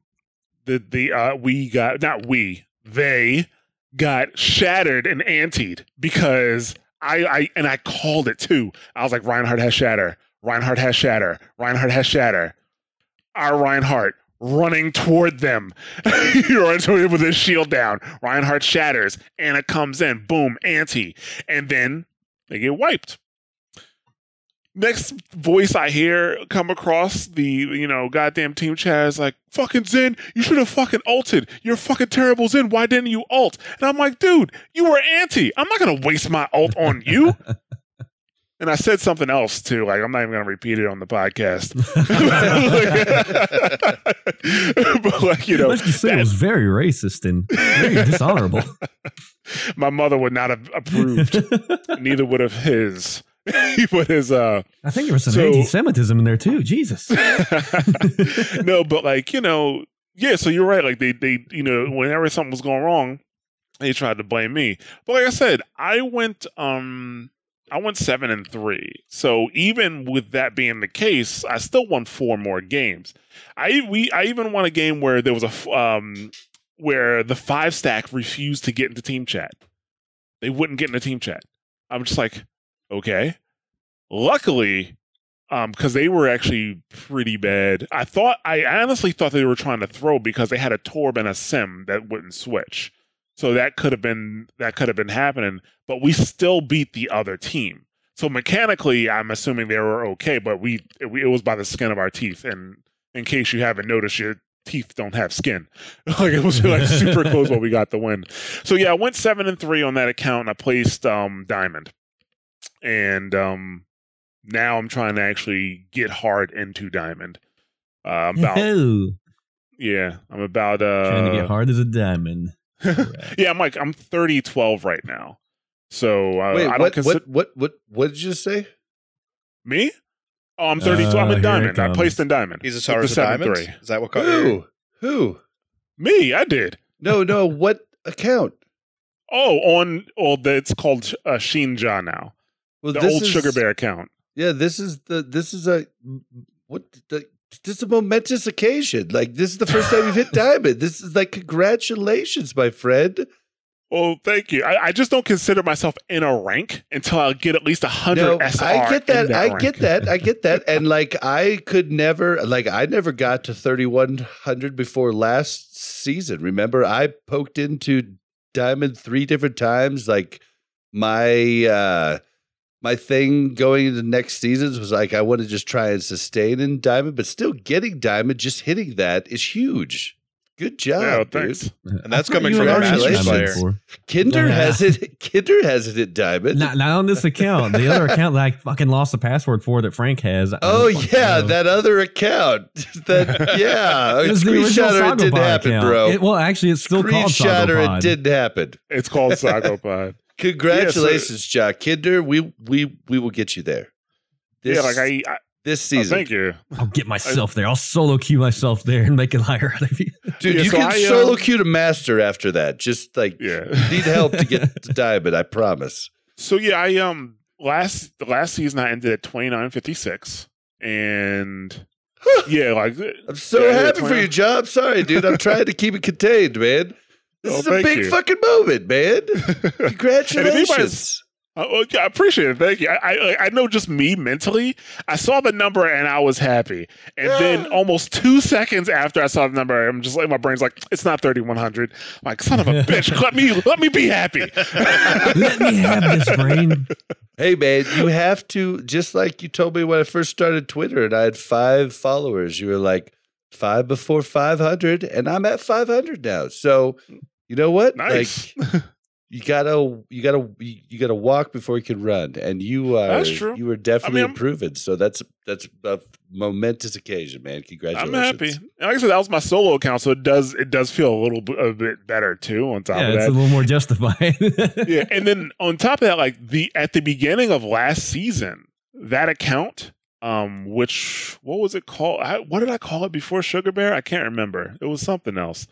the the uh we got not we they got shattered and antied because I I and I called it too. I was like Reinhardt has shatter. Reinhardt has shatter. Reinhardt has shatter. Our Reinhardt running toward them. You're with his shield down. Reinhardt shatters. Ana comes in. Boom, anti. And then they get wiped next voice I hear come across the you know goddamn team chat is like fucking Zen, you should have fucking ulted. You're fucking terrible Zen. Why didn't you ult? And I'm like, dude, you were anti. I'm not gonna waste my ult on you. and I said something else too. Like I'm not even gonna repeat it on the podcast. but like you know, Let's just say it was very racist and very dishonorable. my mother would not have approved. Neither would have his. he his uh I think there was some So- anti-Semitism in there too. Jesus. no, but like you know, yeah. So you're right. Like they, they, you know, whenever something was going wrong, they tried to blame me. But like I said, I went, um, I went seven and three. So even with that being the case, I still won four more games. I we I even won a game where there was a um where the five stack refused to get into team chat. They wouldn't get into team chat. I'm just like, okay. Luckily, um, because they were actually pretty bad. I thought I honestly thought they were trying to throw because they had a Torb and a Sym that wouldn't switch. So that could have been that could have been happening, but we still beat the other team. So mechanically, I'm assuming they were okay, but we it, it was by the skin of our teeth. And in case you haven't noticed, your teeth don't have skin. like it was like super close when we got the win. So yeah, I went seven and three on that account, and I placed um diamond, and um now I'm trying to actually get hard into diamond. Uh, about yeah, I'm about uh trying to get hard as a diamond. yeah, I'm like I'm 30 12 right now. So uh, Wait, I don't what, consider what, what, what, what did you say? me. Oh, I'm 32. Uh, I'm in diamond. I placed in diamond. He's a With Taurus the of Diamond. 7-3. Is that what caught? Who? Who? Me, I did. No, no. What account? Oh, on oh, the, it's called uh, Shinja now. Well, The this old is- Sugar Bear account. Yeah, this is the this is a what the this is a momentous occasion. Like this is the first time we've hit diamond. This is like congratulations, my friend. Well, thank you. I, I just don't consider myself in a rank until I get at least a hundred No, SR. I get in that. I rank. get that. I get that. And like I could never like I never got to 3100 before last season. Remember I poked into diamond 3 different times like my uh my thing going into next seasons was like I want to just try and sustain in diamond but still getting diamond just hitting that is huge. Good job, Yeah, dude. And that's coming from had a already Masters done that player. Kinder Yeah. has it Kinder has it at diamond. Not, not on this account. The other account that I fucking lost the password for that Frank has. Oh yeah, know. that other account. that yeah, It was the original screenshot or it didn't happen, account. bro. It- well, actually, it's still called Screenshot or it didn't happen. It's called Sagopod. Congratulations, Jack Kinder. We we we will get you there. This, yeah, like I, I this oh, season, thank you. I'll get myself there. I'll solo queue myself there and make it higher out of you. dude. Yeah, you so can I, solo um, queue to master after that. Just like Yeah. need help to get to diamond. I promise. So yeah, I um last the last season I ended at twenty nine fifty six, and yeah, like I'm so Yeah, yeah, happy for 29. your job. Sorry, dude. I'm trying to keep it contained, man. This Oh, is a big you. fucking moment, man. Congratulations. Uh, oh, okay, I appreciate it. Thank you. I, I I know just me mentally, I saw the number and I was happy. And then almost two seconds after I saw the number, I'm just like my brain's like, it's not 3100. Like son of a bitch, let me let me be happy. Let me have this brain. Hey man, you have to just like you told me when I first started Twitter and I had five followers. You were like five before five hundred, and I'm at five hundred now. So you know what? Nice. Like you gotta you gotta you you gotta walk before you can run, and you are That's true. you are definitely I'm- improving. So that's that's a momentous occasion, man. Congratulations! I'm happy. And Like I said, that was my solo account, so it does it does feel a little bit, a bit better too. On top Yeah, of that, it's a little more justified. yeah, and then on top of that, like the at the beginning of last season, that account, um, which what was it called? I, what did I call it before Sugar Bear? I can't remember. It was something else.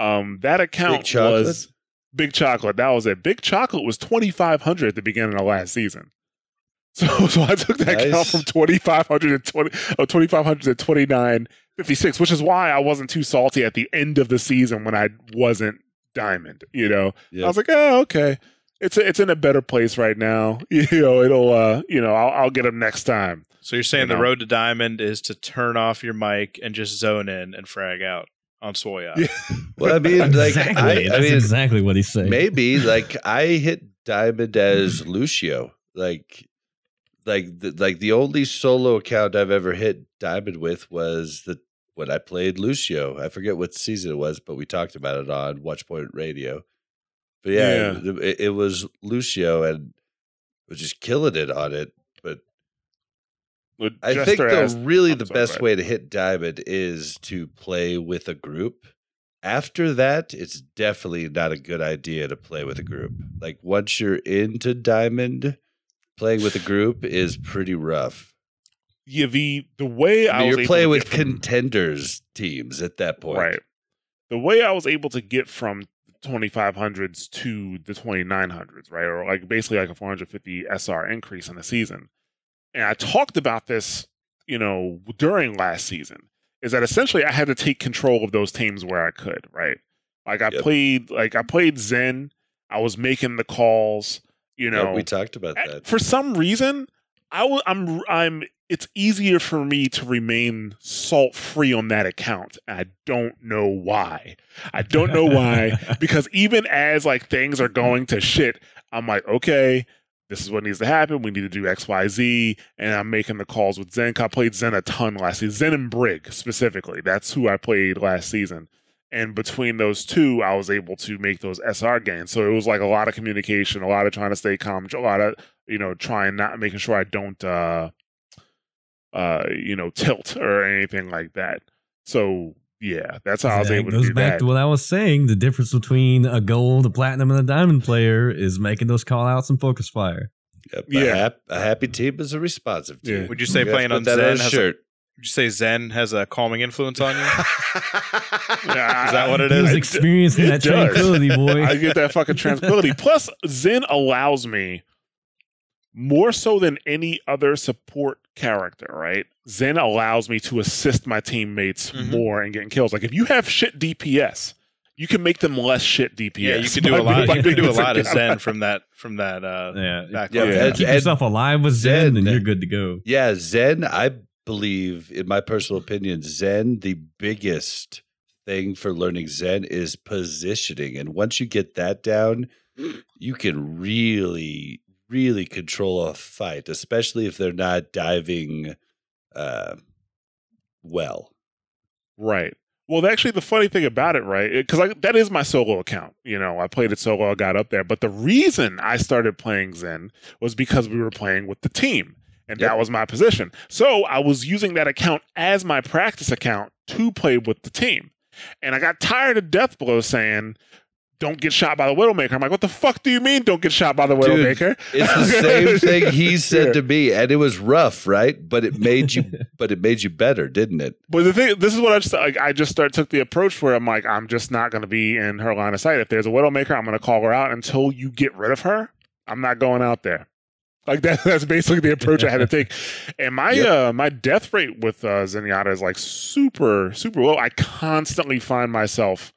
Um, that account Chocolate? was Big Chocolate. That was it. Big Chocolate was twenty five hundred at the beginning of last season. So, so I took that Nice. count from twenty five hundred to twenty, oh, twenty five hundred to twenty nine fifty six, which is why I wasn't too salty at the end of the season when I wasn't diamond. You know, Yeah. I was like, oh, okay. It's it's in a better place right now. You know, it'll uh, you know, I'll, I'll get them next time. So you're saying You the know. road to diamond is to turn off your mic and just zone in and frag out on Swoya. Yeah. Well, I mean, like exactly. I, I That's mean, exactly what he's saying. maybe like I hit diamond as Lucio. Like, like, the, like the only solo account I've ever hit diamond with was the when I played Lucio. I forget what season it was, but we talked about it on Watchpoint Radio. But yeah, Yeah. It, it was Lucio and was just killing it on it. I think the really the best Brad. way to hit diamond is to play with a group. After that, it's definitely not a good idea to play with a group. Like once you're into diamond, playing with a group is pretty rough. yeah, the the way I, I was you're playing with from- contenders teams at that point. right. The way I was able to get from 2500s to the 2900s, right, or like basically like a 450 SR increase in the season, and I talked about this, you know, during last season, is that essentially I had to take control of those teams where I could, right? Like I Yep. played, like I played Zen, I was making the calls, you Yep, know, we talked about that. for some reason I w- I'm I'm it's easier for me to remain salt free on that account. I don't know why. I don't know why because even as like things are going to shit, I'm like, okay, this is what needs to happen. We need to do X, Y, Z, and I'm making the calls with Zen. I played Zen a ton last season. Zen and Brig specifically. That's who I played last season. And between those two, I was able to make those SR gains. So it was like a lot of communication, a lot of trying to stay calm, a lot of you know trying not making sure I don't uh uh you know tilt or anything like that. So yeah, that's how I was that able to goes do back that. to what I was saying. The difference between a gold, a platinum, and a diamond player is making those call outs and focus fire. Yep, Yeah. a, hap- a happy team is a responsive team. Yeah. Would you say You playing on that Zen on a a shirt? Would you say Zen has a calming influence on you? Yeah, Is that what it is? He is? was It- experiencing it that does. tranquility, boy. I get that fucking tranquility. Plus, Zen allows me more so than any other support character, right? Zen allows me to assist my teammates Mhm. more in getting kills. Like if you have shit DPS, you can make them less shit DPS. yeah, you can do a lot. You can do a lot of Zen. Zen from that from that uh yeah. back Yeah. Yeah. and- Keep yourself alive with Zen, Zen- and you're good to go. Yeah, Zen, I believe, in my personal opinion, Zen, the biggest thing for learning Zen is positioning. And once you get that down, you can really, really control a fight, especially if they're not diving uh, well. Right. Well, actually, the funny thing about it, right? Because that is my solo account. You know, I played it solo, I got up there. But the reason I started playing Zen was because we were playing with the team, and Yep. that was my position. So I was using that account as my practice account to play with the team. And I got tired of Deathblow saying, "Don't get shot by the Widowmaker." I'm like, "What the fuck do you mean? Don't get shot by the Dude, Widowmaker?" It's the same thing he said Yeah. to me, and it was rough, right? But it made you, but it made you better, didn't it? But the thing, this is what I just like. I just start took the approach where I'm like, I'm just not going to be in her line of sight. If there's a Widowmaker, I'm going to call her out until you get rid of her. I'm not going out there. Like that. That's basically the approach I had to take. And my Yep. uh my death rate with uh, Zenyatta is like super super low. I constantly find myself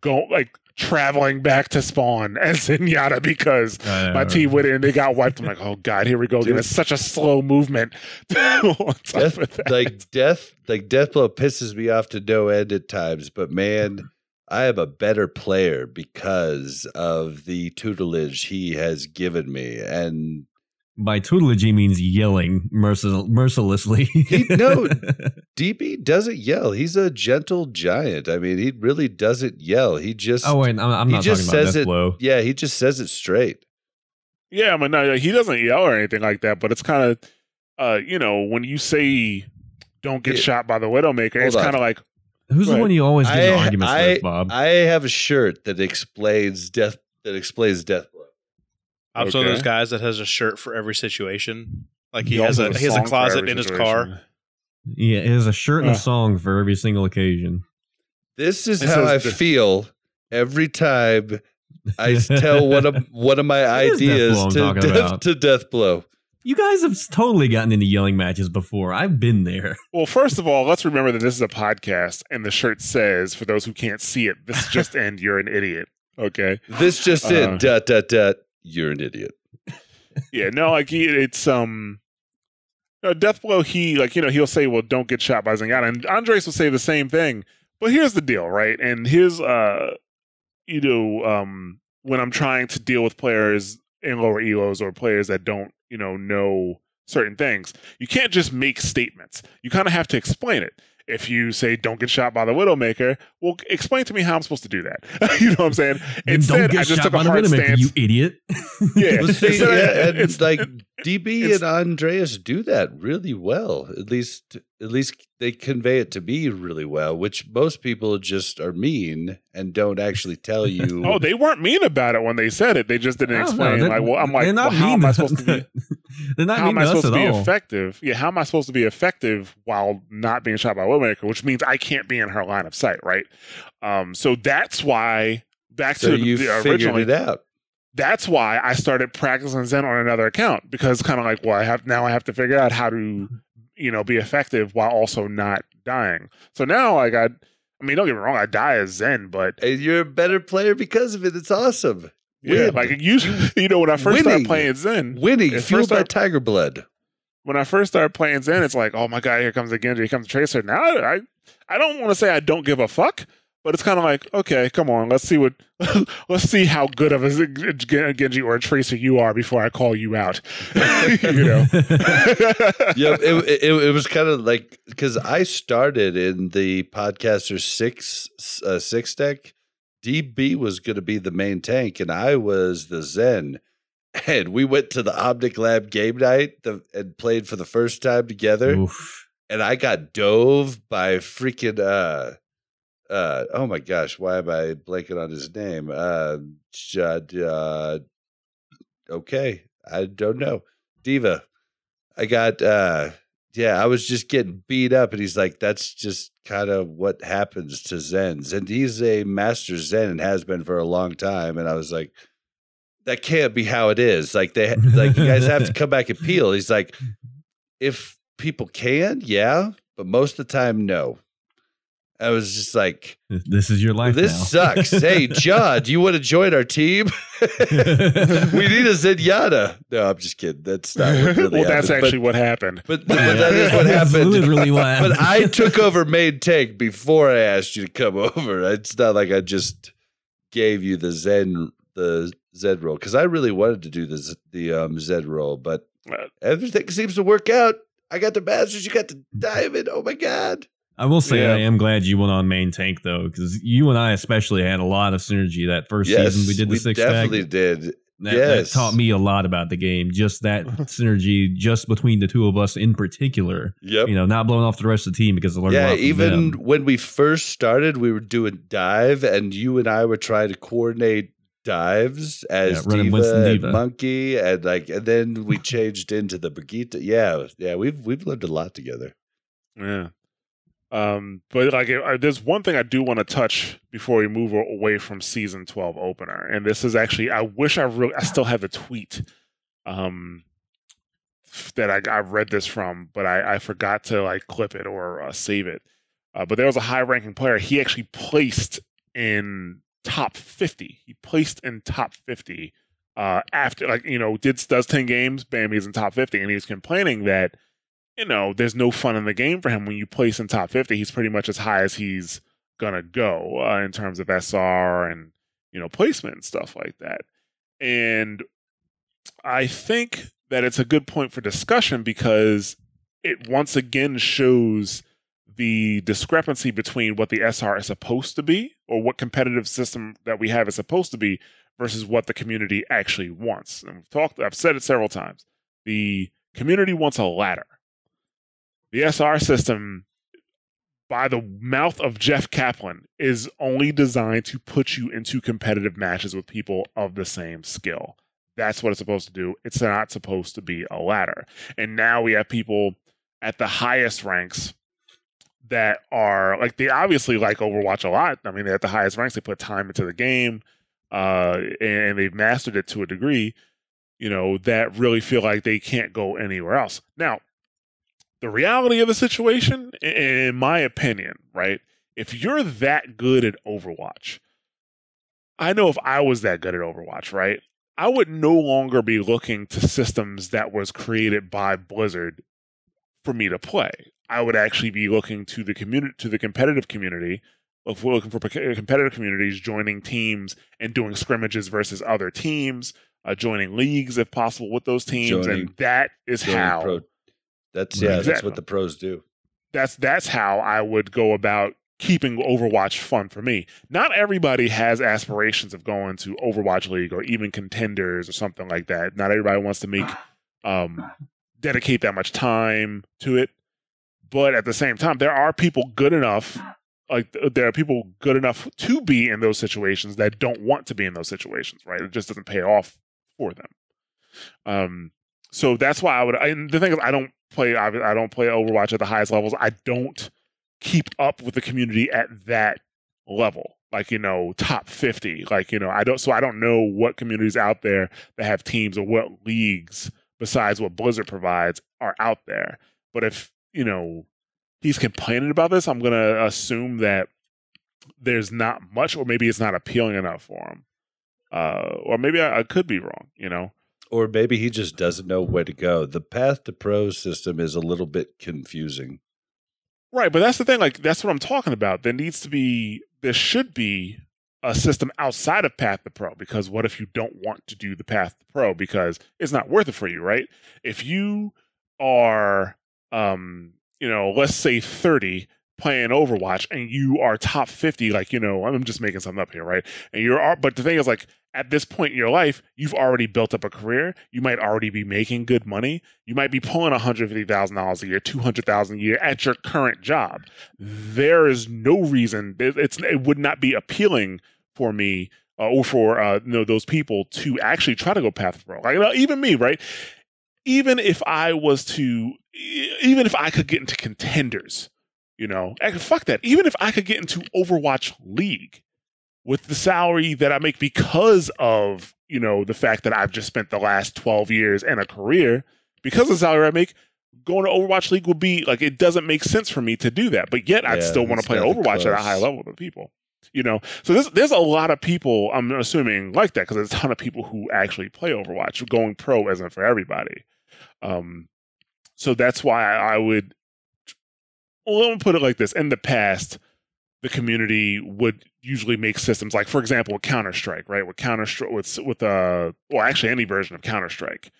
go like traveling back to spawn as Zenyatta because my team went in, they got wiped. I'm like, oh god, here we go. again. It's such a slow movement. Death, like death, like Deathblow pisses me off to no end at times. But man, I am a better player because of the tutelage he has given me. And By tutelage, he means yelling mercil- mercilessly. He- no. DB doesn't yell. He's a gentle giant. I mean, he really doesn't yell. He just, oh wait, I'm, I'm he not just talking about says it. Deathblow. Yeah, he just says it straight. Yeah, I mean, no, he doesn't yell or anything like that, but it's kind of, uh, you know, when you say "don't get Yeah. shot by the Widowmaker," it's Hold on. kind of like, Who's the one you always get I- arguments I- with, Bob? I have a shirt that explains death. That explains Deathblow. I'm one of those guys that has a shirt for every situation. Like he you has also a have he has a closet in his car. yeah, it has a shirt and Uh. a song for every single occasion. This is It how I the- feel every time I tell one of one of my ideas to I'm to death, blow. You guys have totally gotten into yelling matches before. I've been there. Well, first of all, let's remember that this is a podcast, and the shirt says, for those who can't see it, "This just end. You're an idiot." Okay. This just Uh. in. Dot dot dot. You're an idiot. Yeah. No, like he, it's um. No, Deathblow, he like you know he'll say, "Well, don't get shot by Zenyatta," and Andres will say the same thing. But here's the deal, right? And his, uh, you know, um, when I'm trying to deal with players in lower elos or players that don't, you know, know certain things, you can't just make statements. You kind of have to explain it. If you say "Don't get shot by the Widowmaker," well, explain to me how I'm supposed to do that. you know what I'm saying? Then Instead, don't get I just shot took a by the hard Widowmaker, stance. you idiot. Yeah. See, yeah, and it's- like DB it's- and Andreas do that really well. At least, at least they convey it to me really well. Which most people just are mean and don't actually tell you. Oh, they weren't mean about it when they said it. They just didn't explain. know. like, well, I'm like, They're well, not how mean am I supposed to be? They're not How mean am I supposed at to be all. effective? Yeah, how am I supposed to be effective while not being shot by a Widowmaker? Which means I can't be in her line of sight, right? Um, so that's why back so to you the figured originally. it out. That's why I started practicing Zen on another account because kind of like, well, I have now I have to figure out how to, you know, be effective while also not dying. So now I got. I mean, don't get me wrong, I die as Zen, but And you're a better player because of it. It's awesome. yeah, Win. like usually, you know, when I first Winning. started playing Zen, Winning, fueled by Tiger Blood. when I first started playing Zen, it's like, oh my god, here comes the Genji, here comes the Tracer. Now I, I don't want to say I don't give a fuck, but it's kind of like, okay, come on, let's see what, let's see how good of a Genji or a Tracer you are before I call you out. you know. yeah, it, it, it was kind of like because I started in the podcaster six uh, six deck. DB was going to be the main tank, and I was the Zen. And we went to the Omnic Lab game night the, and played for the first time together. Oof. And I got dove by freaking uh uh oh my gosh, why am I blanking on his name? Uh, Judd, uh okay, I don't know. D.Va. I got uh yeah, I was just getting beat up, and he's like, "That's just kind of what happens to Zens." And he's a master Zen and has been for a long time. And I was like, "That can't be how it is. Like they, like you guys have to come back and peel." He's like, "If people can, yeah, but most of the time, no." I was just like, This is your life. "This now. sucks." hey, John, do you want to join our team? we need a Zenyatta. No, I'm just kidding. That's not what really well, that's happened. But- actually what happened. but, but that is what That's happened. literally what happened. But I took over main tank before I asked you to come over. It's not like I just gave you the Zen the Zed roll because I really wanted to do the Z- the um, Zed roll, but everything seems to work out. I got the masters, you got the diamond. Oh my god! I will say Yeah. I am glad you went on main tank though, because you and I especially had a lot of synergy that first yes, season we did the six tag. definitely did. That, that yes. taught me a lot about the game. Just that synergy, just between the two of us in particular. Yep. You know, not blowing off the rest of the team because I learned a Yeah, lot from even them. when we first started, we were doing dive, and you and I were trying to coordinate dives as Yeah, running D.Va and Monkey, and like, and then we changed into the Brigitte. Yeah, yeah, we've we've learned a lot together. Yeah. Um, but like, uh, there's one thing I do want to touch before we move away from season 12 opener, and this is actually, I wish I really, I still have the tweet, um, that I, I read this from, but I, I forgot to like clip it or uh, save it. Uh, but there was a high ranking player. He actually placed in top 50. He placed in top 50 uh, after, like, you know, did does 10 games, bam, he's in top 50. And he was complaining that you know, there's no fun in the game for him when you place in top 50. He's pretty much as high as he's gonna go uh, in terms of SR and you know placement and stuff like that. And I think that it's a good point for discussion because it once again shows the discrepancy between what the SR is supposed to be or what competitive system that we have is supposed to be versus what the community actually wants. And we've talked I've said it several times. The community wants a ladder. The SR system by the mouth of Jeff Kaplan is only designed to put you into competitive matches with people of the same skill. That's what it's supposed to do. It's not supposed to be a ladder. And now we have people at the highest ranks that are like they obviously like Overwatch a lot. I mean, they're at the highest ranks. They put time into the game, uh, and they've mastered it to a degree. You know that really feel like they can't go anywhere else. Now, the reality of the situation, in my opinion, right? If you're that good at Overwatch, I know if I was that good at Overwatch, right? I would no longer be looking to systems that was created by Blizzard for me to play. I would actually be looking to the community, to the competitive community. If we're looking for pe- competitive communities, joining teams and doing scrimmages versus other teams, uh, joining leagues if possible with those teams, Joining- and that is how pro- that's yeah, that's what the pros do. that's that's how I would go about keeping Overwatch fun for me. Not everybody has aspirations of going to Overwatch League or even contenders or something like that. Not everybody wants to make um dedicate that much time to it. But at the same time, there are people good enough like there are people good enough to be in those situations that don't want to be in those situations, right? It just doesn't pay off for them. Um so that's why I would. And the thing is, I don't play. I, I don't play Overwatch at the highest levels. I don't keep up with the community at that level. Like you know, top fifty. Like you know, I don't. So I don't know what communities out there that have teams or what leagues besides what Blizzard provides are out there. But if you know he's complaining about this, I'm gonna assume that there's not much, or maybe it's not appealing enough for him. Uh, or maybe I, I could be wrong. You know. Or maybe he just doesn't know where to go. The path to pro system is a little bit confusing. Right, but that's the thing. Like that's what I'm talking about. There needs to be, there should be a system outside of Path to Pro. Because what if you don't want to do the Path to Pro because it's not worth it for you, right? If you are, um, you know, let's say 30 playing Overwatch and you are top 50, like you know, I'm just making something up here, right? And you're, but the thing is, like at this point in your life, you've already built up a career. You might already be making good money. You might be pulling $150,000 a year, 200,000 a year at your current job. There is no reason it- it's it would not be appealing for me uh, or for uh, you know those people to actually try to go path pro. Like even me, right? Even if I was to even if I could get into contenders, you know, heck, fuck that. Even if I could get into Overwatch League with the salary that I make because of, you know, the fact that I've just spent the last 12 years and a career, because of the salary I make, going to Overwatch League would be like, it doesn't make sense for me to do that. But yet I'd Yeah, still want to play Overwatch at a high level with people. You know, so there's there's a lot of people I'm assuming like that because there's a ton of people who actually play Overwatch. Going pro isn't for everybody. Um, so that's why I would. Well, let me put it like this: in the past, the community would usually make systems like, for example, Counter Strike, right? With Counter Strike, with with uh, well, actually any version of Counter Strike,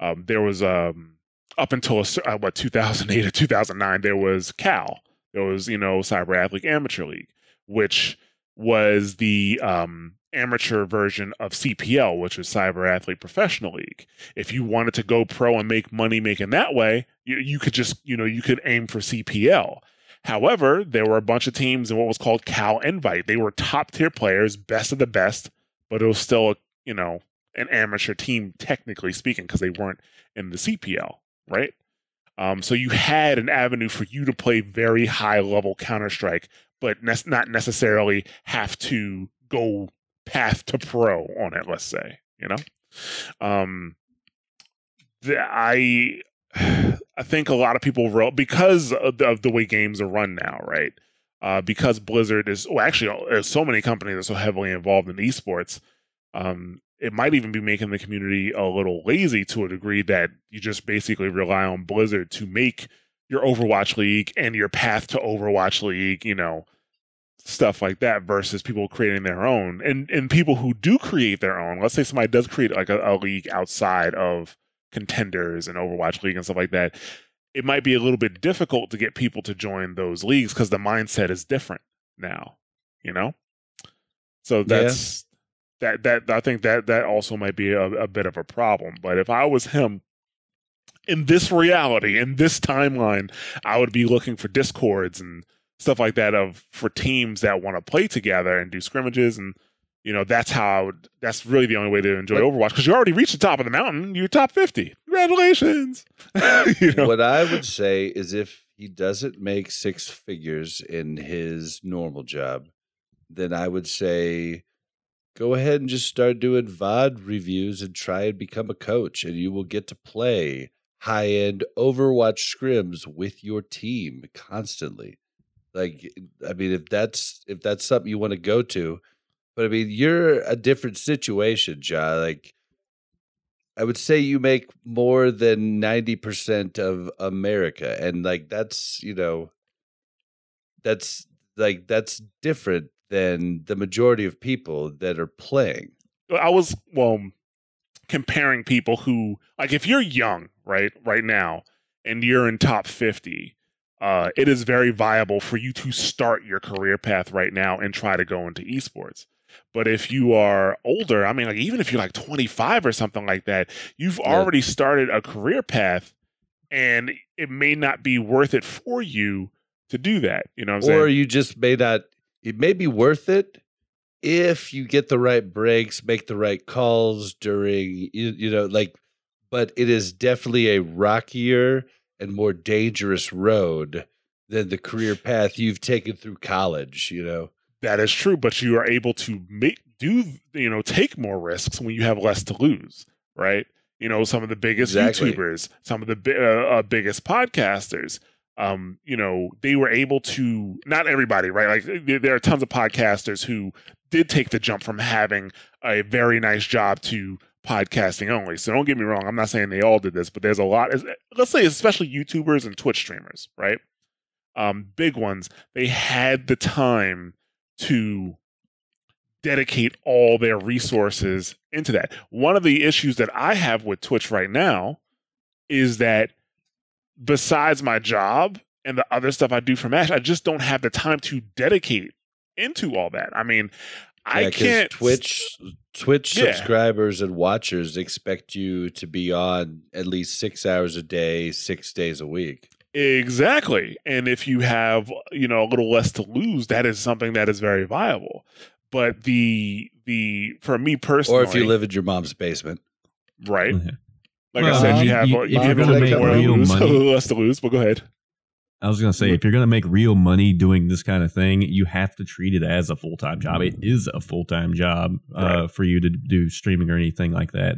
um, there was um up until uh, what 2008 or 2009, there was CAL, there was you know Cyber Athlete Amateur League, which was the um amateur version of CPL, which was Cyber Athlete Professional League if you wanted to go pro and make money making that way, you, you could just, you know, you could aim for CPL. However, there were a bunch of teams in what was called CAL Invite. They were top tier players, best of the best, but it was still, a, you know, an amateur team, technically speaking, because they weren't in the CPL, right? Um, so you had an avenue for you to play very high level Counter Strike, but ne- not necessarily have to go path to pro on it, let's say, you know? Um, the, I I think a lot of people real because of the, of the way games are run now, right? Uh, because Blizzard is well, actually, there's so many companies that are so heavily involved in esports. Um, it might even be making the community a little lazy to a degree that you just basically rely on Blizzard to make your Overwatch League and your path to Overwatch League, you know, stuff like that versus people creating their own. And and people who do create their own, let's say somebody does create like a, a league outside of contenders and Overwatch League and stuff like that, it might be a little bit difficult to get people to join those leagues because the mindset is different now, you know? So that's that that I think that that also might be a, a bit of a problem. But if I was him in this reality, in this timeline, I would be looking for discords and stuff like that of for teams that want to play together and do scrimmages and you know that's how would, that's really the only way to enjoy But- Overwatch because you already reached the top of the mountain. You're top fifty. Congratulations. you know, What I would say is if he doesn't make six figures in his normal job, then I would say go ahead and just start doing VOD reviews and try and become a coach, and you will get to play high end Overwatch scrims with your team constantly. Like, I mean, if that's if that's something you want to go to, but I mean, you're a different situation, Ja. Like, I would say you make more than 90% of America. And like, that's, you know, that's like, that's different than the majority of people that are playing. I was well comparing people who like if you're young, right, right now, and you're in top fifty, uh, it is very viable for you to start your career path right now and try to go into esports. But if you are older, I mean, like even if you're like 25 or something like that, you've Yeah. already started a career path, and it may not be worth it for you to do that. You know what I'm Or saying? you just may not, it may be worth it if you get the right breaks, make the right calls during, you, you know, like, but it is definitely a rockier and more dangerous road than the career path you've taken through college, you know? That is true, but you are able to make do you know take more risks when you have less to lose, right? You know, some of the biggest Exactly. YouTubers, some of the bi- uh, uh, biggest podcasters, um, you know, they were able to. Not everybody, right? Like there, there are tons of podcasters who did take the jump from having a very nice job to podcasting only. So don't get me wrong. I'm not saying they all did this, but there's a lot. Let's say especially YouTubers and Twitch streamers, right? Um, big ones. They had the time to dedicate all their resources into that. One of the issues that I have with Twitch right now is that besides my job and the other stuff I do for Mash, I just don't have the time to dedicate into all that. I mean, I Yeah, 'cause can't Twitch Twitch Yeah. subscribers and watchers expect you to be on at least six hours a day, six days a week. Exactly. And if you have, you know, a little less to lose, that is something that is very viable. But the the for me personally Or if you live in your mom's basement. right, Mhm. Like Well, I said, you, you- have you- you, if have a little more to lose, money- a little less to lose. But go ahead. I was gonna say, if you're gonna make real money doing this kind of thing, you have to treat it as a full time job. It is a full time job uh, for you to do streaming or anything like that,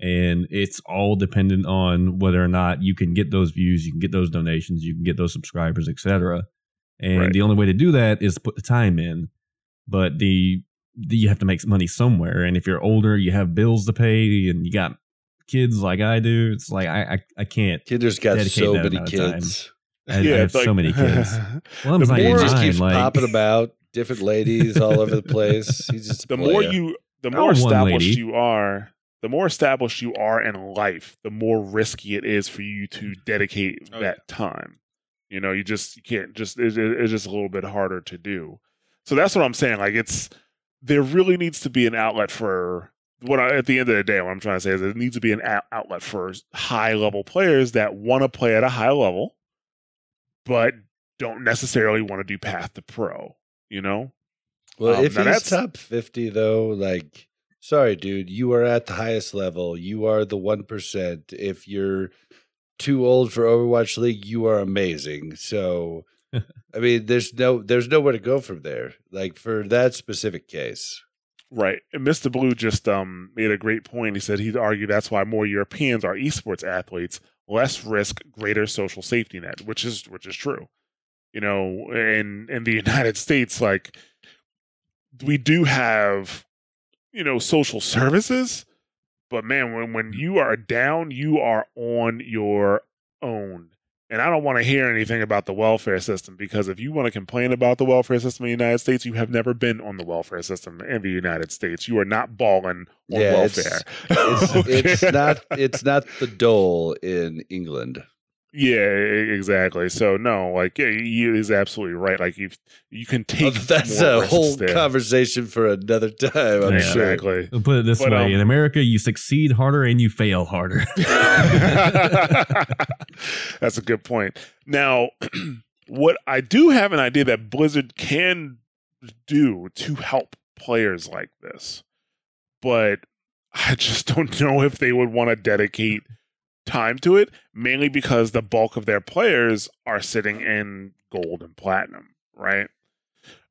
and it's all dependent on whether or not you can get those views, you can get those donations, you can get those subscribers, etc. And Right. the only way to do that is to put the time in. But the, the you have to make money somewhere, and if you're older, you have bills to pay, and you got kids like I do. It's like I I, I can't. Kinder's got so many kids. I, I have like- so many kids. Well, I'm The not He more- even just keeps like, popping about different ladies all over the place. He's just the more you the more want established lady. you are the more established you are in life the more risky it is for you to mm. dedicate Oh, that time you know you just you can't just it, it- it's just a little bit harder to do so that's what i'm saying like it's there really needs to be an outlet for what I, at the end of the day what i'm trying to say is there needs to be an outlet for high level players that want to play at a high level but don't necessarily want to do path to pro you know Well, Um, if now he's that's- top 50, though, like, sorry, dude, you are at the highest level. You are the 1%. If you're too old for Overwatch League, you are amazing. So, I mean, there's no, there's nowhere to go from there. Like, for that specific case. Right. And Mr. Blue just um made a great point. He said he'd argue that's why more Europeans are esports athletes, less risk, greater social safety net, which is which is true. You know, in in the United States, like we do have, you know, social services, but man, when when you are down, you are on your own. And I don't want to hear anything about the welfare system because if you want to complain about the welfare system in the United States, you have never been on the welfare system in the United States. You are not balling on Yeah, it's- welfare. It's, Okay? it's not, it's not the dole in England. Yeah, exactly. So no, like yeah, he is absolutely right. Like you, you can Oh, take. that's a whole there. conversation for another time, I'm Yeah. sure. Exactly. I'll put it this But, way: um, in America, you succeed harder and you fail harder. That's a good point. Now, what I do have an idea that Blizzard can do to help players like this, but I just don't know if they would want to dedicate time to it, mainly because the bulk of their players are sitting in gold and platinum, right?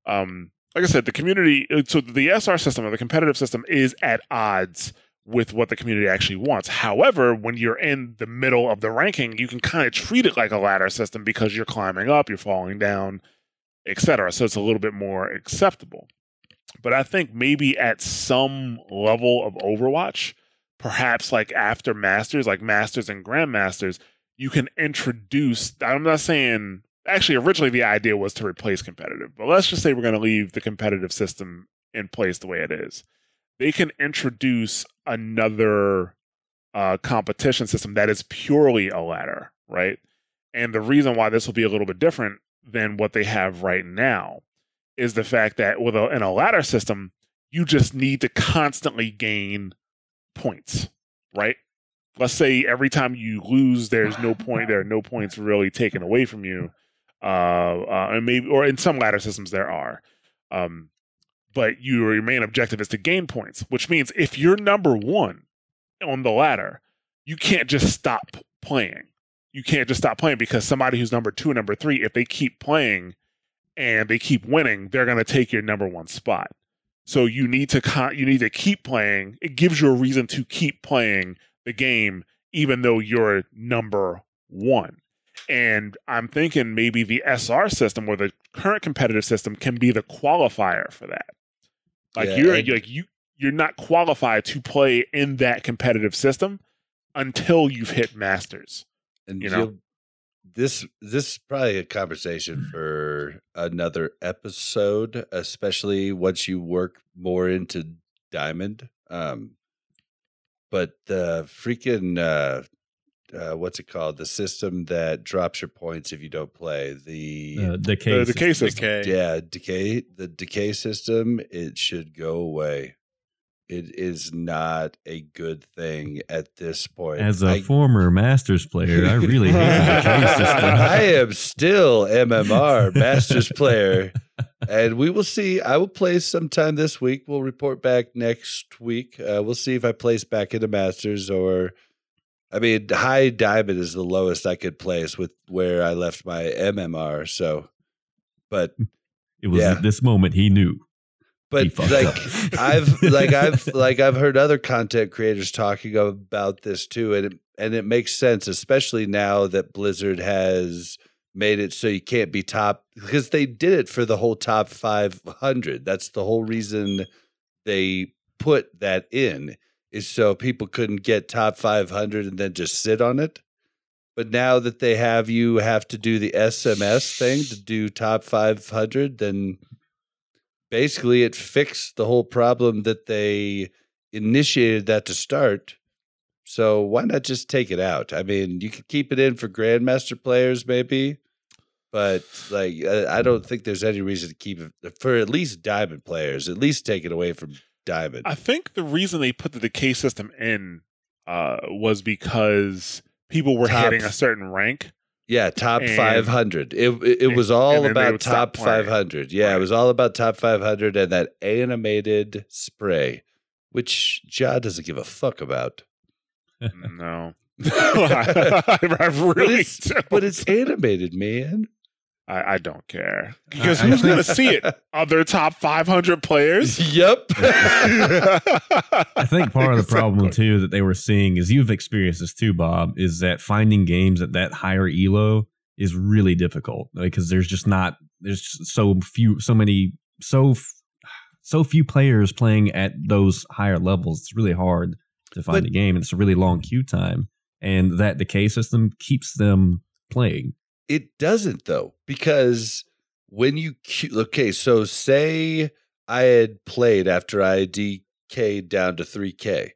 Um, like I said, the community, uh, so the SR system or the competitive system is at odds with what the community actually wants. However, when you're in the middle of the ranking, you can kind of treat it like a ladder system because you're climbing up, you're falling down, etc. So it's a little bit more acceptable. But I think maybe at some level of Overwatch, perhaps like after Masters, like Masters and Grandmasters, you can introduce. I'm not saying actually originally the idea was to replace competitive, but let's just say we're going to leave the competitive system in place the way it is. They can introduce another uh, competition system that is purely a ladder, right? And the reason why this will be a little bit different than what they have right now is the fact that with a, in a ladder system, you just need to constantly gain points, right? Let's say every time you lose, there's no point. There are no points really taken away from you, uh, uh, and maybe or in some ladder systems there are. Um, but your main objective is to gain points, which means if you're number one on the ladder, you can't just stop playing. You can't just stop playing because somebody who's number two and number three, if they keep playing and they keep winning, they're going to take your number one spot. So you need to con- you need to keep playing. It gives you a reason to keep playing the game, even though you're number one. And I'm thinking maybe the SR system or the current competitive system can be the qualifier for that. Like Yeah, you're and- like you you're not qualified to play in that competitive system until you've hit masters. and you know? You'll- this this is probably a conversation for another episode especially once you work more into diamond um but the freaking uh uh, what's it called? The system that drops your points if you don't play. The Uh, decay. The system. decay system. Decay. yeah, decay. The decay system. It should go away. It is not a good thing at this point. As a I- former Masters player, I really hate the decay system. I am still MMR Masters player, and we will see. I will place sometime this week. We'll report back next week. Uh, we'll see if I place back into Masters or I mean, high diamond is the lowest I could place with where I left my MMR. So, but It was Yeah. at this moment he knew. But like. I've like I've like I've heard other content creators talking about this too, and it, and it makes sense, especially now that Blizzard has made it so you can't be top because they did it for the whole top 500. That's the whole reason they put that in is so people couldn't get top 500 and then just sit on it. But now that they have you have to do the SMS thing to do top 500, then basically it fixed the whole problem that they initiated that to start. So why not just take it out? I mean, you could keep it in for grandmaster players maybe, but like I don't think there's any reason to keep it for at least diamond players. At least take it away from diamond. I think the reason they put the decay system in uh, was because people were Top- hitting a certain rank. Yeah, top And- 500. It it, it was all about top 500. Yeah, it was all about top 500 and that animated spray, which Ja doesn't give a fuck about. No. I, I really it's- don't. But it's animated, man. I, I don't care. Because who's going to see it? Other top 500 players? yep. I think part of the problem too that they were seeing is you've experienced this too, Bob, is that finding games at that higher elo is really difficult because there's just not there's just so few so many so f- so few players playing at those higher levels. It's really hard to find But- a game, and it's a really long queue time. And that decay system keeps them playing. It doesn't though, because when you okay, so say I had played after I DK'd down to 3K.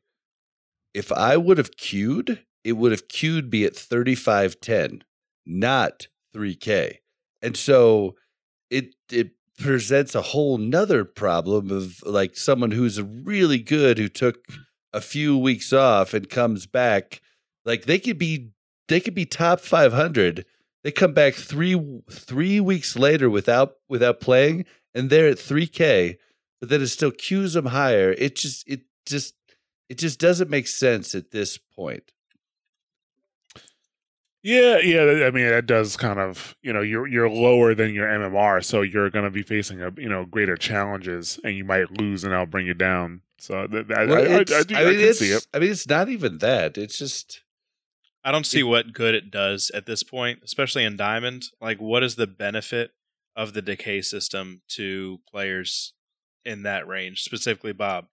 If I would have queued, it would have queued me at 3510, not 3K. And so it it presents a whole nother problem of like someone who's really good who took a few weeks off and comes back. Like they could be they could be top 500 they come back three three weeks later without without playing, and they're at three K, but then it still queues them higher. It just it just it just doesn't make sense at this point. Yeah, yeah. I mean, that does kind of, you know, you're you're lower than your MMR, so you're going to be facing a, you know, greater challenges, and you might lose, and that'll bring you down. So that, that, Well, I, I, I, do, I I, mean, can see it. I mean, it's not even that. It's just I don't see what good it does at this point, especially in Diamond. Like, what is the benefit of the decay system to players in that range, specifically Bob?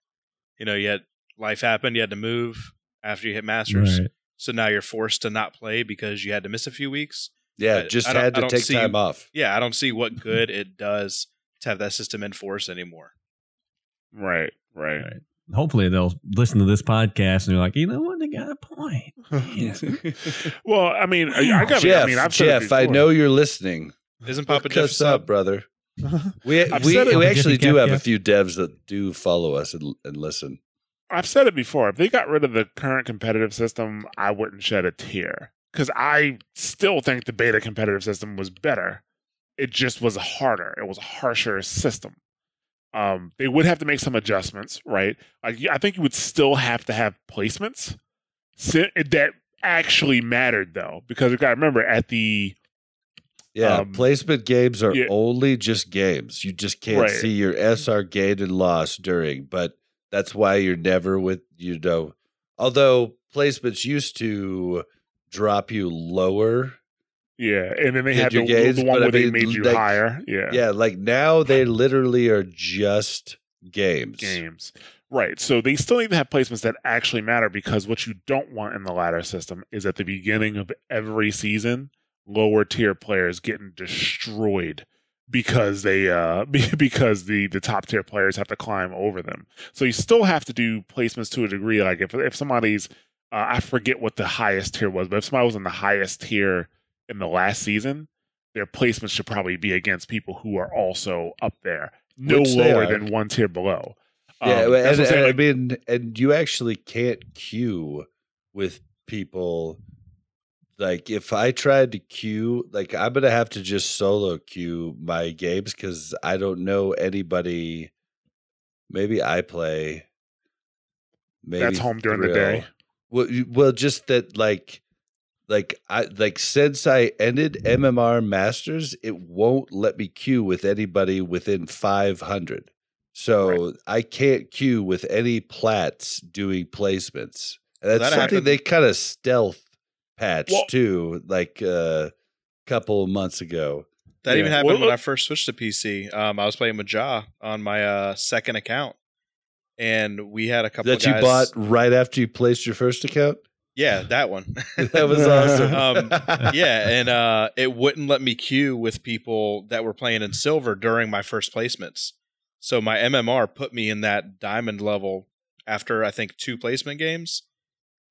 You know, you had life happened, you had to move after you hit Masters, Right. so now you're forced to not play because you had to miss a few weeks. yeah, I- just I had to take see- time off. Yeah, I don't see what good it does to have that system in force anymore. Right, right. Right. Hopefully they'll listen to this podcast and they're like, you know what, they got a point. well, I mean, I, I got. Jeff, I mean, I've said it Jeff, I know you're listening. Isn't Papa Hook Jeff us up, brother. We I've we, said we actually do Cap have a few devs that do follow us and, and listen. I've said it before. If they got rid of the current competitive system, I wouldn't shed a tear because I still think the beta competitive system was better. It just was harder. It was a harsher system. Um, they would have to make some adjustments, right? Like I think you would still have to have placements that actually mattered, though, because you got to remember at the Yeah, Um, placement games are yeah. only just games. You just can't Right. see your SR gained and lost during, but that's why you're never with you know. Although placements used to drop you lower, yeah, and then they had the, gains, the one but I where they made you like- higher, yeah, yeah, like now they literally are just games. games. Right. So they still need to have placements that actually matter because what you don't want in the ladder system is at the beginning of every season, lower tier players getting destroyed because they uh because the the top tier players have to climb over them. So you still have to do placements to a degree. Like if if somebody's uh, I forget what the highest tier was, but if somebody was in the highest tier in the last season, their placements should probably be against people who are also up there, no Which lower are. than one tier below. Yeah, Um, that's and, what I'm and I mean, and you actually can't queue with people. Like, if I tried to queue, like, I'm gonna have to just solo queue my games because I don't know anybody. Maybe I play. Maybe that's home during the day. Well, well, just that like, like I like since I ended MMR Masters, it won't let me queue with anybody within five hundred. So I can't queue with any plats doing placements. And that's That something happened- they kind of stealth patched Well- too, like a couple months ago. That Yeah. even happened Well, when I first switched to PC. Um, I was playing with Ja on my uh, second account, and we had a couple That of you bought right after you placed your first account. Yeah, that one. That was awesome. Um, yeah, and uh, it wouldn't let me queue with people that were playing in silver during my first placements. So my MMR put me in that diamond level after I think two placement games,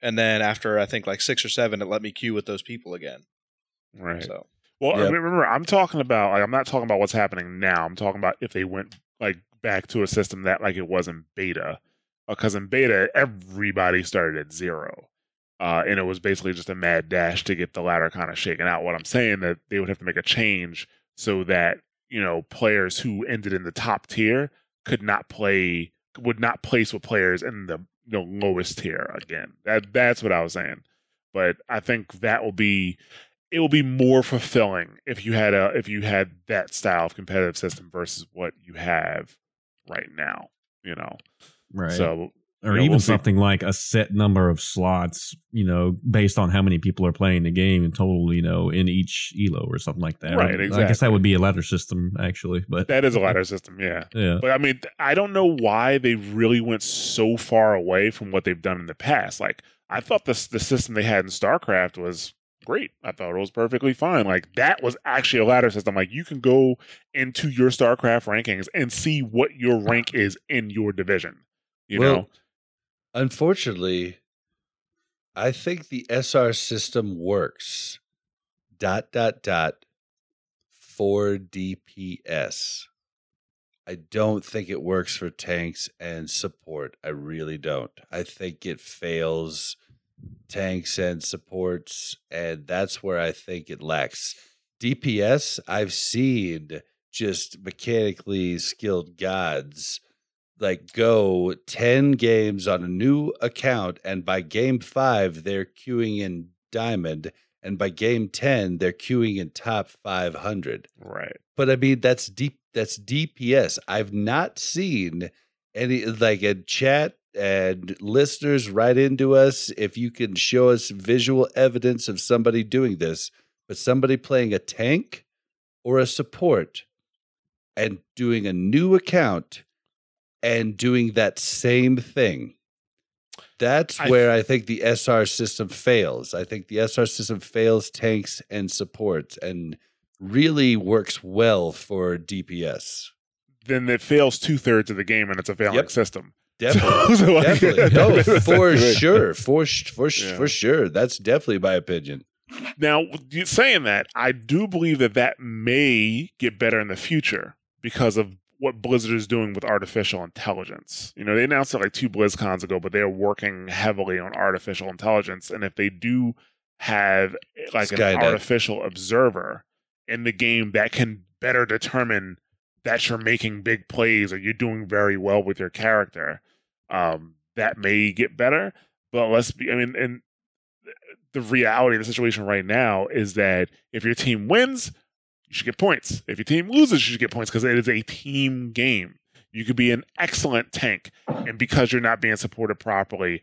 and then after I think like six or seven, it let me queue with those people again. Right. So Well, Yep. remember, I'm talking about like I'm not talking about what's happening now. I'm talking about if they went like back to a system that like it was in beta, because in beta everybody started at zero, uh, and it was basically just a mad dash to get the ladder kind of shaken out. What I'm saying that they would have to make a change so that you know players who ended in the top tier could not play would not place with players in the you know, lowest tier again. That that's what I was saying. But I think that will be it will be more fulfilling if you had a if you had that style of competitive system versus what you have right now. You know, Right. so or yeah, even we'll something like a set number of slots, you know, based on how many people are playing the game in total, you know, in each elo or something like that. Right, exactly. I guess that would be a ladder system actually, but that is a ladder system. Yeah. yeah. But I mean, I don't know why they really went so far away from what they've done in the past. Like, I thought the the system they had in StarCraft was great. I thought it was perfectly fine. Like, that was actually a ladder system. Like, you can go into your StarCraft rankings and see what your rank is in your division. You Well, know, Unfortunately, I think the SR system works. Dot dot dot for DPS. I don't think it works for tanks and support. I really don't. I think it fails tanks and supports, and that's where I think it lacks. DPS, I've seen just mechanically skilled gods like go 10 games on a new account and by game 5 they're queuing in diamond and by game 10 they're queuing in top 500 right? but i mean that's deep that's dps i've not seen any like a chat and listeners write into us if you can show us visual evidence of somebody doing this but somebody playing a tank or a support and doing a new account and doing that same thing. That's I- where I think the SR system fails. I think the SR system fails tanks and supports and really works well for DPS. Then it fails two thirds of the game, and it's a failing Yep. system. Definitely. So, like, definitely. No, for sure. For for Yeah. for sure. That's definitely my opinion. Now, saying that, I do believe that that may get better in the future because of what Blizzard is doing with artificial intelligence. You know, they announced it like two BlizzCons ago, but they're working heavily on artificial intelligence. And if they do have like an artificial observer in the game that can better determine that you're making big plays or you're doing very well with your character, um, that may get better. But let's be, I mean, and the reality of the situation right now is that if your team wins, you should get points. If your team loses, you should get points because it is a team game. You could be an excellent tank, and because you're not being supported properly,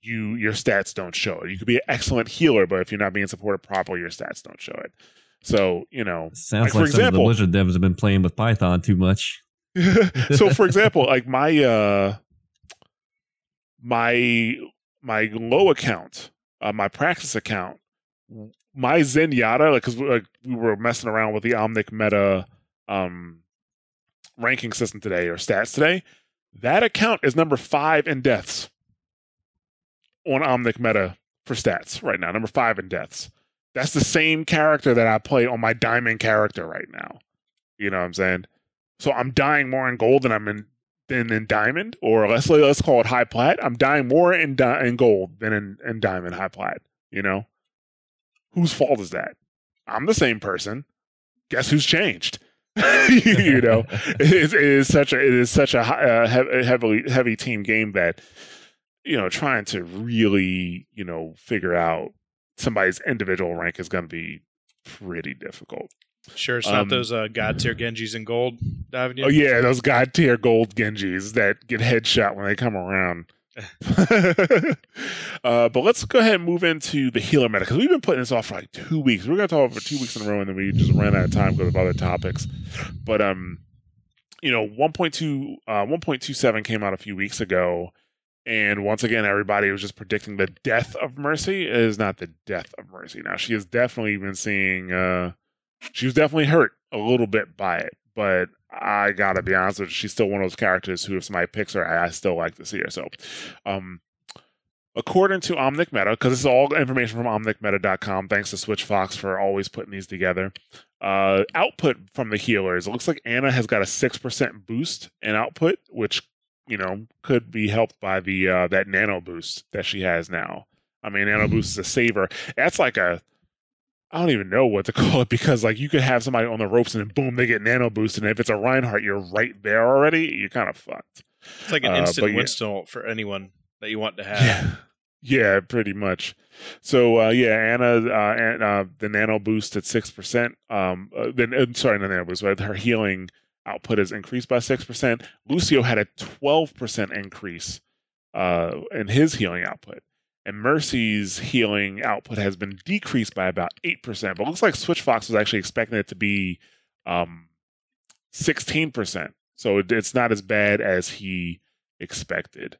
you your stats don't show it. You could be an excellent healer, but if you're not being supported properly, your stats don't show it. So you know, Sounds Like, like, for some example- of the Blizzard devs have been playing with Python too much. so for example, like my uh my my low account, uh, my practice account, my Zenyatta, like because like, we were messing around with the Omnic Meta um ranking system today or stats today. That account is number five in deaths on Omnic Meta for stats right now. Number five in deaths. That's the same character that I play on my diamond character right now. You know what I'm saying? So I'm dying more in gold than I'm in than in diamond, or let's let's call it high plat. I'm dying more in di- in gold than in, in diamond high plat. You know, whose fault is that? I'm the same person. Guess who's changed? you know, it is, it is such a it is such a uh, heavily heavy team game that you know, trying to really, you know, figure out somebody's individual rank is going to be pretty difficult. Sure, it's Um, not those uh, god tier Genjis in gold diving you. Oh yeah, those god tier gold Genjis that get headshot when they come around. uh, but let's go ahead and move into the healer meta because we've been putting this off for like two weeks. We're gonna talk about for two weeks in a row, and then we just ran out of time because of other topics. But um, you know, 1.2, uh, 1.27 came out a few weeks ago, and once again, everybody was just predicting the death of Mercy. It is not the death of Mercy. Now she has definitely been seeing. Uh, she was definitely hurt a little bit by it, but I gotta be honest with you, she's still one of those characters who, if somebody picks her, I, still like to see her. So, um, according to Omnic Meta, because this is all information from OmnicMeta.com, thanks to Switch Fox for always putting these together. Uh, output from the healers, it looks like Ana has got a six percent boost in output, which you know could be helped by the uh, that nano boost that she has now. I mean, nano boost is a saver. That's like a I don't even know what to call it because like you could have somebody on the ropes and then boom they get nano boosted and if it's a Reinhardt you're right there already you're kind of fucked. It's like an Uh, instant but yeah. For anyone that you want to have. Yeah, yeah, pretty much. So uh, yeah, Ana, uh, and, uh, the nano boost at six percent. Um, uh, then uh, sorry, not nano boost, but her healing output is increased by six percent. Lucio had a twelve percent increase uh, in his healing output. And Mercy's healing output has been decreased by about eight percent, but it looks like Switch Fox was actually expecting it to be um, sixteen percent. So it, it's not as bad as he expected.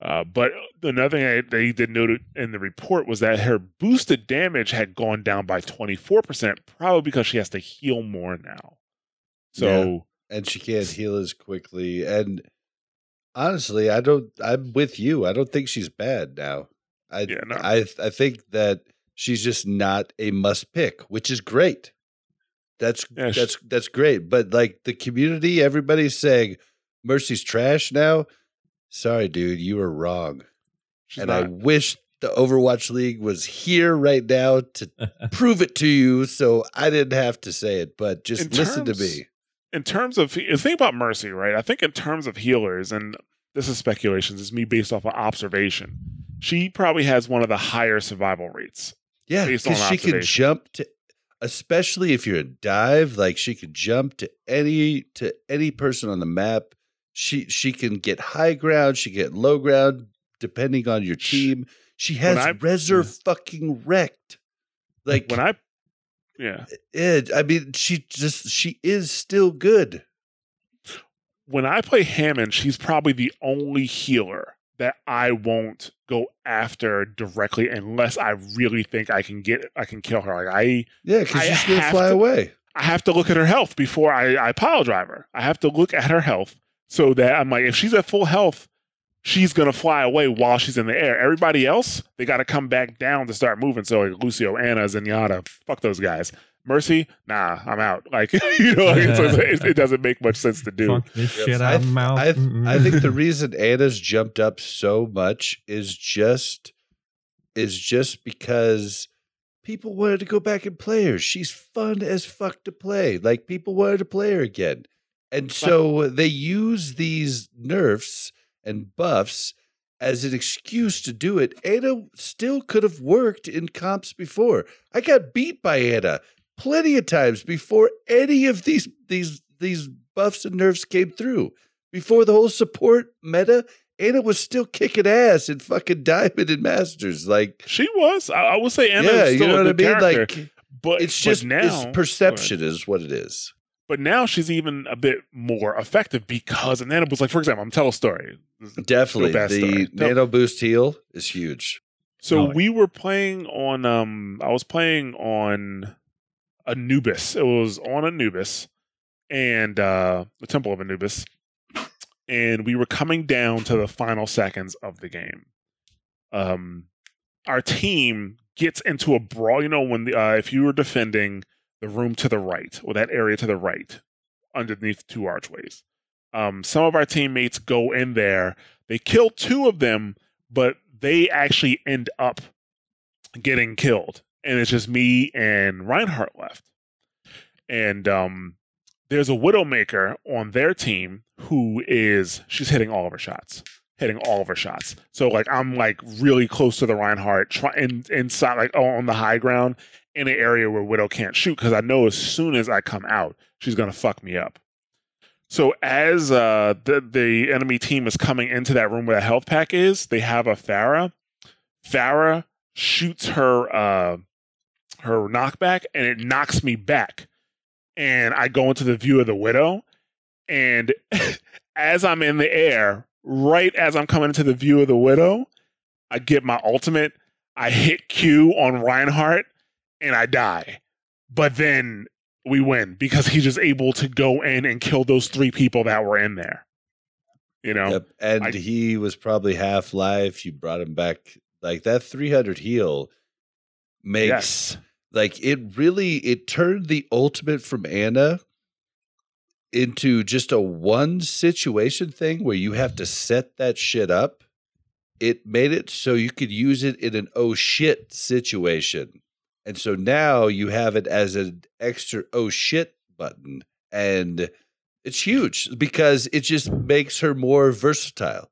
Uh, but another thing I- they did note in the report was that her boosted damage had gone down by 24%, probably because she has to heal more now. So, and she can't heal as quickly. And honestly, I don't. I'm with you. I don't think she's bad now. I Yeah, no. I I think that she's just not a must pick, which is great. That's Yeah, that's that's great. But like the community, everybody's saying Mercy's trash now. Sorry, dude, you were wrong. she's and I wish the Overwatch League was here right now to prove it to you, so I didn't have to say it. But just In listen terms- to me. in terms of the thing about Mercy, right? I think in terms of healers, and this is speculation, this is me based off of observation. She probably has one of the higher survival rates. Yeah, because she can jump to, especially if you're a dive, like she could jump to any to any person on the map. She she can get high ground, she get low ground, depending on your team. She has I- Reser fucking wrecked. Like When I, yeah, it, I mean, she just she is still good. When I play Hammond, she's probably the only healer that I won't go after directly unless I really think I can get I can kill her. Like I Yeah, because she's gonna fly to- away. I have to look at her health before I, I pile drive her. I have to look at her health so that I'm like, if she's at full health, she's gonna fly away while she's in the air. Everybody else, they got to come back down to start moving. So like Lucio, Ana, Zenyatta, fuck those guys. Mercy, nah, I'm out. Like you know, like, so it, it doesn't make much sense to do. Fuck this shit I, out of mouth. I. I think the reason Ana's jumped up so much is just is just because people wanted to go back and play her. She's fun as fuck to play. Like people wanted to play her again. And so they use these nerfs and buffs as an excuse to do it. Ana still could have worked in comps before. I got beat by Ana plenty of times before any of these these these buffs and nerfs came through. Before the whole support meta, Ana was still kicking ass in fucking Diamond and Masters. Like, She was. I, I would say Ana yeah, is you know a what I mean. character, Like, but it's but just now it's perception is what it is. But now she's even a bit more effective because and then it was like, for example, I'm tell a story. Definitely, best the story. Nano boost heal is huge. So Oh. we were playing on um I was playing on Anubis. It was on Anubis and uh the Temple of Anubis. And we were coming down to the final seconds of the game. Um our team gets into a brawl, you know, when the uh if you were defending the room to the right or that area to the right underneath two archways. Um some of our teammates go in there, they kill two of them, but they actually end up getting killed. And it's just me and Reinhardt left. And um, there's a Widowmaker on their team who is, she's hitting all of her shots. hitting all of her shots. So like I'm like really close to the Reinhardt, try, in, inside like on the high ground in an area where Widow can't shoot because I know as soon as I come out, she's gonna fuck me up. So as uh, the the enemy team is coming into that room where the health pack is, they have a Pharah. Pharah shoots her uh, her knockback, and it knocks me back. And I go into the view of the widow, and as I'm in the air, right as I'm coming into the view of the widow, I get my ultimate. I hit Q on Reinhardt, and I die. But then we win because he's just able to go in and kill those three people that were in there. You know, Yep. And I- he was probably half life. You brought him back like that 300 heal makes yes, like it really it turned the ultimate from Ana into just a one situation thing where you have to set that shit up. It made it so you could use it in an oh shit situation. And so now you have it as an extra oh shit button. And it's huge because it just makes her more versatile.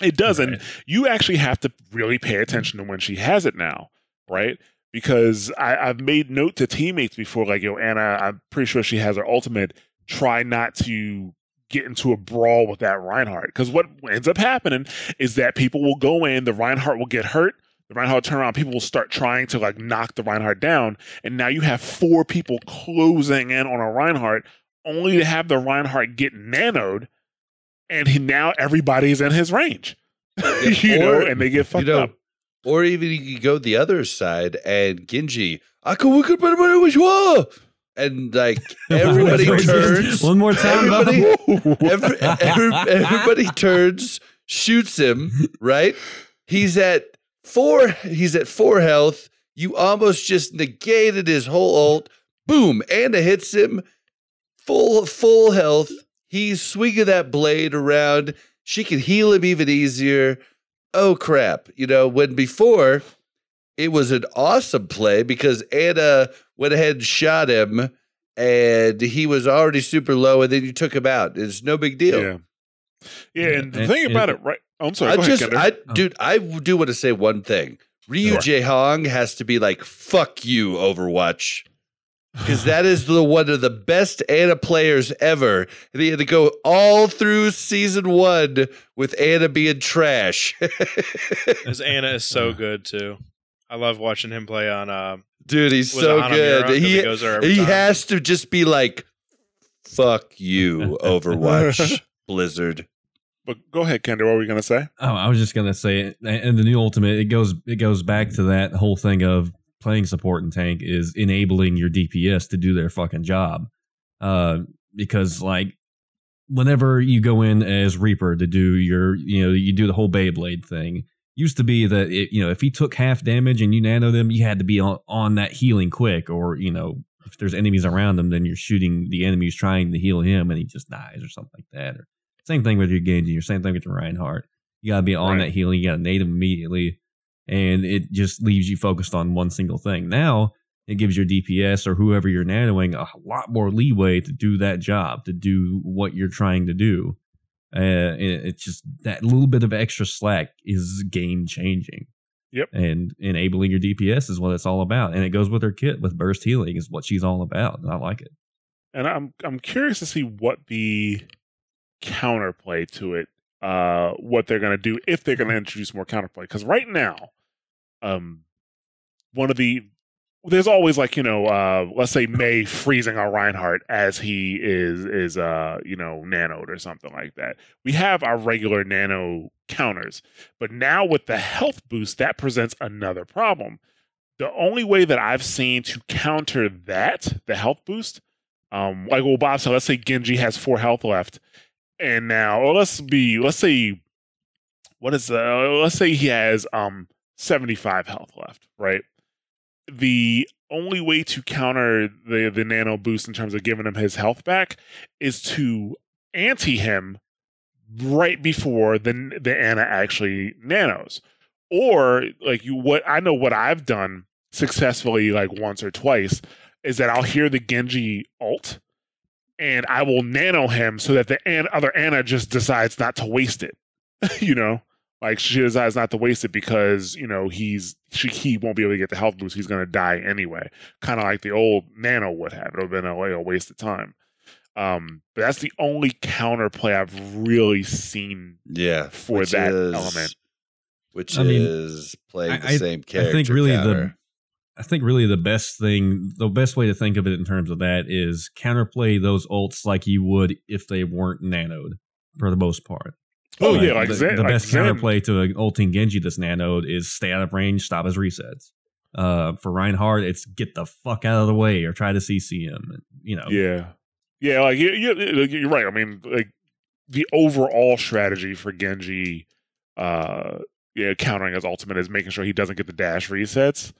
it doesn't. Right. you actually have to really pay attention to when she has it now, right? Because I, I've made note to teammates before, like, yo, Ana, I'm pretty sure she has her ultimate. Try not to get into a brawl with that Reinhardt. Because what ends up happening is that people will go in, the Reinhardt will get hurt, the Reinhardt will turn around, people will start trying to like knock the Reinhardt down, and now you have four people closing in on a Reinhardt, only to have the Reinhardt get nanoed, and he, now everybody's in his range. you know, and they get fucked you know, up. Or even you could go the other side and Genji, I could we could put him which one. And like everybody turns. One more time, Everybody- Every, every, everybody turns, shoots him, right? He's at four, he's at four health. You almost just negated his whole ult. Boom. Ana hits him. Full full health. He's swinging that blade around. She can heal him even easier. Oh crap. You know, when before it was an awesome play because Ana went ahead and shot him and he was already super low and then you took him out. It's no big deal. Yeah. Yeah, and the And- thing about and- it, right? Oh, I'm sorry. I go ahead, just, I, Oh. dude, I do want to say one thing. Ryu Sure. Jae Hong has to be like, fuck you, Overwatch. Because that is the one of the best Ana players ever. And he had to go all through season one with Ana being trash. His Ana is so good too. I love watching him play on. Uh, Dude, he's so good. Hanamura? good. 'Cause He, goes there he has to just be like, fuck you, Overwatch, Blizzard. but go ahead, Kendra. What were you going to say? Oh, I was just gonna say, and the new ultimate, it goes it goes back to that whole thing of playing support and tank is enabling your DPS to do their fucking job. Uh, because like whenever you go in as Reaper to do your, you know, you do the whole Beyblade thing. Used to be that it, you know if he took half damage and you nano them, you had to be on, on that healing quick, or you know if there's enemies around him, then you're shooting the enemies trying to heal him, and he just dies or something like that. Or same thing with your Genji, your same thing with your Reinhardt. You gotta be on Right. that healing. You gotta nade him immediately, and it just leaves you focused on one single thing. Now it gives your DPS or whoever you're nanoing a lot more leeway to do that job, to do what you're trying to do. Uh, it- it's just that little bit of extra slack is game changing. Yep. And enabling your DPS is what it's all about, and it goes with her kit with burst healing is what she's all about, and I like it. And I'm I'm curious to see what the counterplay to it, uh, what they're going to do if they're going to introduce more counterplay. Because right now, um, one of the there's always like you know, uh, let's say Mei freezing our Reinhardt as he is is uh you know nanoed or something like that. We have our regular nano counters, but now with the health boost, that presents another problem. The only way that I've seen to counter that, the health boost, um, like well, Bob said, let's say Genji has four health left, and now, let's be, let's say, what is, uh, let's say he has um seventy five health left, right? The only way to counter the the nano boost in terms of giving him his health back is to anti him right before the the Ana actually nanos, or like you what I know what I've done successfully like once or twice is that I'll hear the Genji ult and I will nano him so that the an- other Ana just decides not to waste it. you know, like she decides not to waste it because you know he's she he won't be able to get the health boost. He's gonna die anyway. Kind of like the old Nano would have. It would have been a, like a waste of time. Um, but that's the only counterplay I've really seen Yeah, for which that is- element. which I mean, is playing the I- I- same I character. think really the counter. I think really the best thing, the best way to think of it in terms of that is counterplay those ults like you would if they weren't nanoed for the most part. Oh yeah, like the, Zen, the like best Zen. counterplay to an ulting Genji that's nanoed is stay out of range, stop his resets. Uh, for Reinhardt, it's get the fuck out of the way or try to CC him. You know, Yeah, yeah, like you, you, you're right. I mean, like the overall strategy for Genji, uh, yeah, countering his ultimate is making sure he doesn't get the dash resets.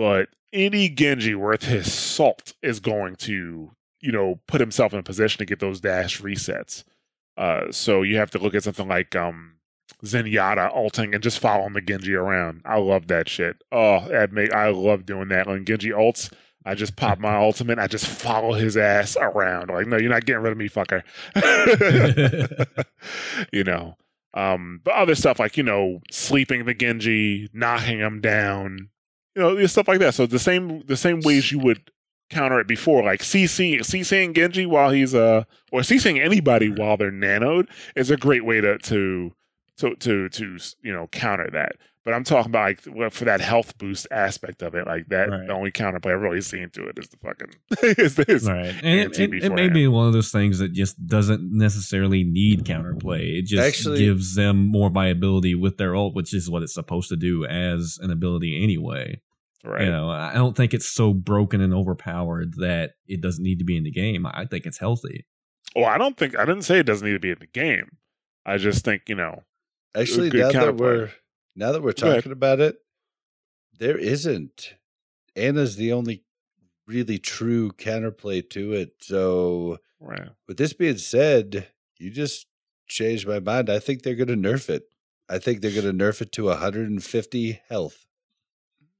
But any Genji worth his salt is going to, you know, put himself in a position to get those dash resets. Uh, so you have to look at something like um Zenyatta ulting and just following the Genji around. I love that shit. Oh, I love doing that. When Genji ults, I just pop my ultimate. I just follow his ass around. Like, no, you're not getting rid of me, fucker. you know. Um, but other stuff like you know, sleeping the Genji, knocking him down, you know, stuff like that. So the same the same ways you would counter it before, like CC CCing Genji while he's uh or CCing anybody while they're nanoed is a great way to to to to to you know counter that. But I'm talking about like well, for that health boost aspect of it, like that. Right. The only counterplay I've really seen to it is the fucking is, is right. And it, it, it may be one of those things that just doesn't necessarily need counterplay. It just Actually- gives them more viability with their ult, which is what it's supposed to do as an ability anyway. right. You know, I don't think it's so broken and overpowered that it doesn't need to be in the game. I think it's healthy. Well, I don't think I didn't say it doesn't need to be in the game. I just think you know. Actually, good now that counterplay. we're now that we're talking about it, there isn't. Ana's the only really true counterplay to it. So, Right. with this being said, you just changed my mind. I think they're going to nerf it. I think they're going to nerf it to 150 health.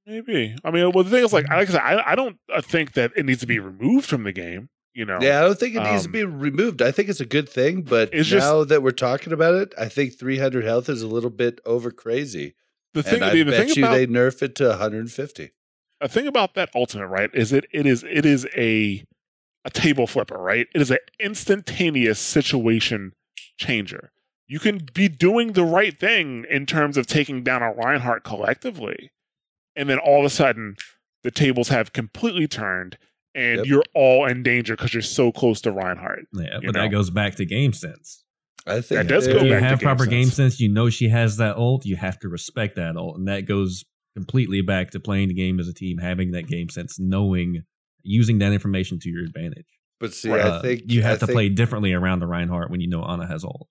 Maybe. I mean, well, the thing is, like, like I said, I, I don't uh, think that it needs to be removed from the game. You know. Yeah, I don't think it needs to Um, be removed. I think it's a good thing, but It's just- now that we're talking about it, I think 300 health is a little bit over crazy. The thing, and I the, the bet thing you about they nerf it to 150. a thing about that ultimate, right, is it it is it is a a table flipper, right? It is an instantaneous situation changer. You can be doing the right thing in terms of taking down a Reinhardt collectively, and then all of a sudden the tables have completely turned, and Yep. you're all in danger because you're so close to Reinhardt. Yeah, but know. that goes back to game sense. I think That does they- go If you back to have game proper game sense. sense, you know she has that ult, you have to respect that ult. And that goes completely back to playing the game as a team, having that game sense, knowing using that information to your advantage. But see, Right. I Uh, think you have I to think- play differently around the Reinhardt when you know Ana has ult.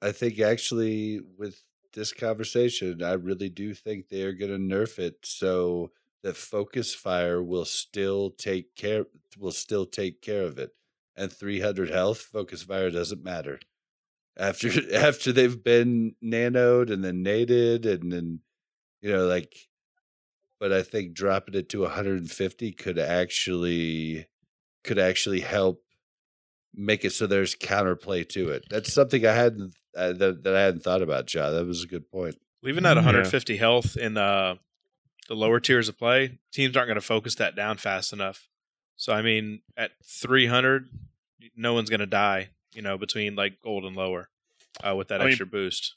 I think actually with this conversation, I really do think they are going to nerf it so that focus fire will still take care will still take care of it. And 300 health, focus fire doesn't matter. After after they've been nanoed and then nated and then you know like but I think dropping it to 150 could actually could actually help make it so there's counterplay to it. That's something I hadn't uh, that, that I hadn't thought about, John. That was a good point. Leaving that Yeah. 150 health in uh, the lower tiers of play, teams aren't going to focus that down fast enough. So I mean, at 300, no one's going to die. You know, between like gold and lower, uh, with that I mean, extra boost.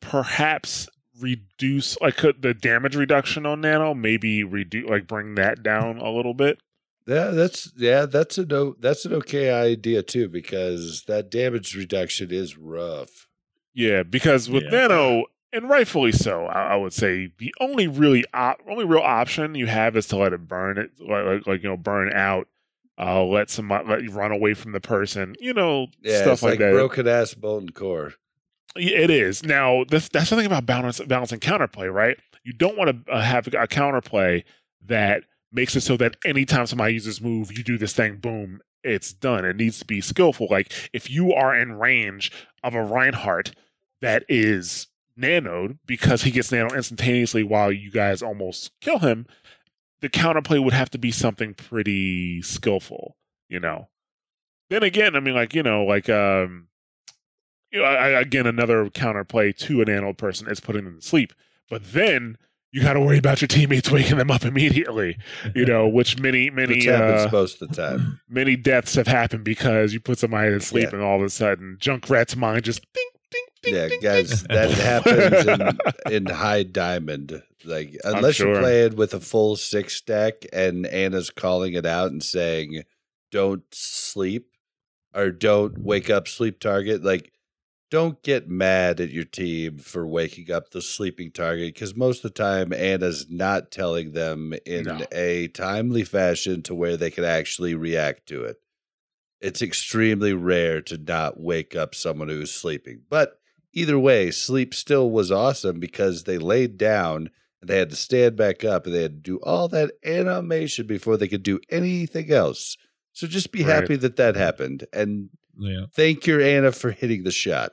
perhaps reduce like could the damage reduction on nano maybe reduce like bring that down a little bit Yeah, that's yeah, that's a no, that's an okay idea too because that damage reduction is rough. yeah because with Yeah. nano and rightfully so I, I would say the only really op- only real option you have is to let it burn it like, like, like you know burn out uh let some let you run away from the person you know Yeah, stuff it's like, like, that broken ass molten core. It is now. This, that's the thing about balance, balancing counterplay, right? You don't want to uh, have a counterplay that makes it so that anytime somebody uses move, you do this thing, boom, it's done. It needs to be skillful. Like if you are in range of a Reinhardt that is nanoed because he gets nano instantaneously while you guys almost kill him, the counterplay would have to be something pretty skillful, you know. Then again, I mean, like you know, like um, you know, I, I- again, another counterplay to an animal person is putting them to sleep. But then you got to worry about your teammates waking them up immediately. You know, which many many Which uh, most of the time. many deaths have happened because you put somebody to sleep Yeah. and all of a sudden Junkrat's mind just ding ding ding. Yeah, ding, guys, ding. that happens in, in high diamond. Like unless you're playing with a full six stack and Ana's calling it out and saying, "Don't sleep" or "Don't wake up, sleep target." Like, don't get mad at your team for waking up the sleeping target because most of the time Ana's not telling them in No. a timely fashion to where they can actually react to it. It's extremely rare to not wake up someone who's sleeping, but either way, sleep still was awesome because they laid down and they had to stand back up and they had to do all that animation before they could do anything else. So just be Right. happy that that happened and Yeah. thank your Ana for hitting the shot.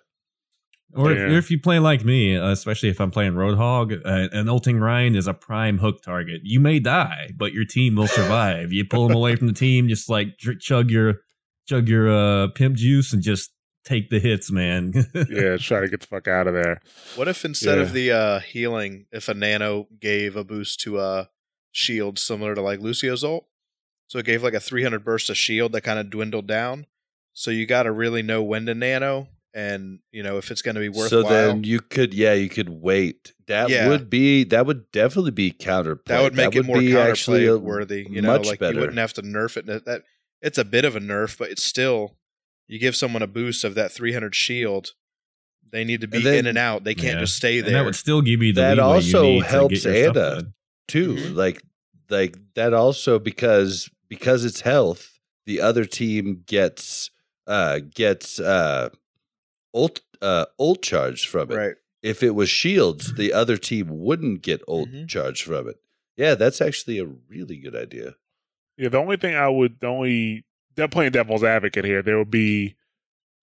Or if, Yeah. if you play like me, uh, especially if I'm playing Roadhog, uh, an ulting Rein is a prime hook target. You may die, but your team will survive. you pull them away from the team, just like chug your chug your uh, pimp juice and just take the hits, man. yeah, try to get the fuck out of there. What if instead Yeah. of the uh, healing, if a nano gave a boost to a shield similar to like Lucio's ult? So it gave like a 300 burst of shield that kind of dwindled down. So you got to really know when to nano and, you know, if it's going to be worthwhile. So then you could, yeah, you could wait. That Yeah. would be that would definitely be counterplay. that would make it more be counterplay a worthy. You know, much like better. you wouldn't have to nerf it. That, that it's a bit of a nerf, but it's still you give someone a boost of that 300 shield. They need to be And then- in and out. They can't Yeah. just stay and there. that would still give you the That leeway you also need helps get your stuff Ana. done. too. Mhm. Like like that also because because it's health, the other team gets uh gets uh ult uh ult charge from it. right. If it was shields, the other team wouldn't get ult Mhm. charge from it. Yeah, that's actually a really good idea. Yeah, the only thing I would, the only, they're playing devil's advocate here. There will be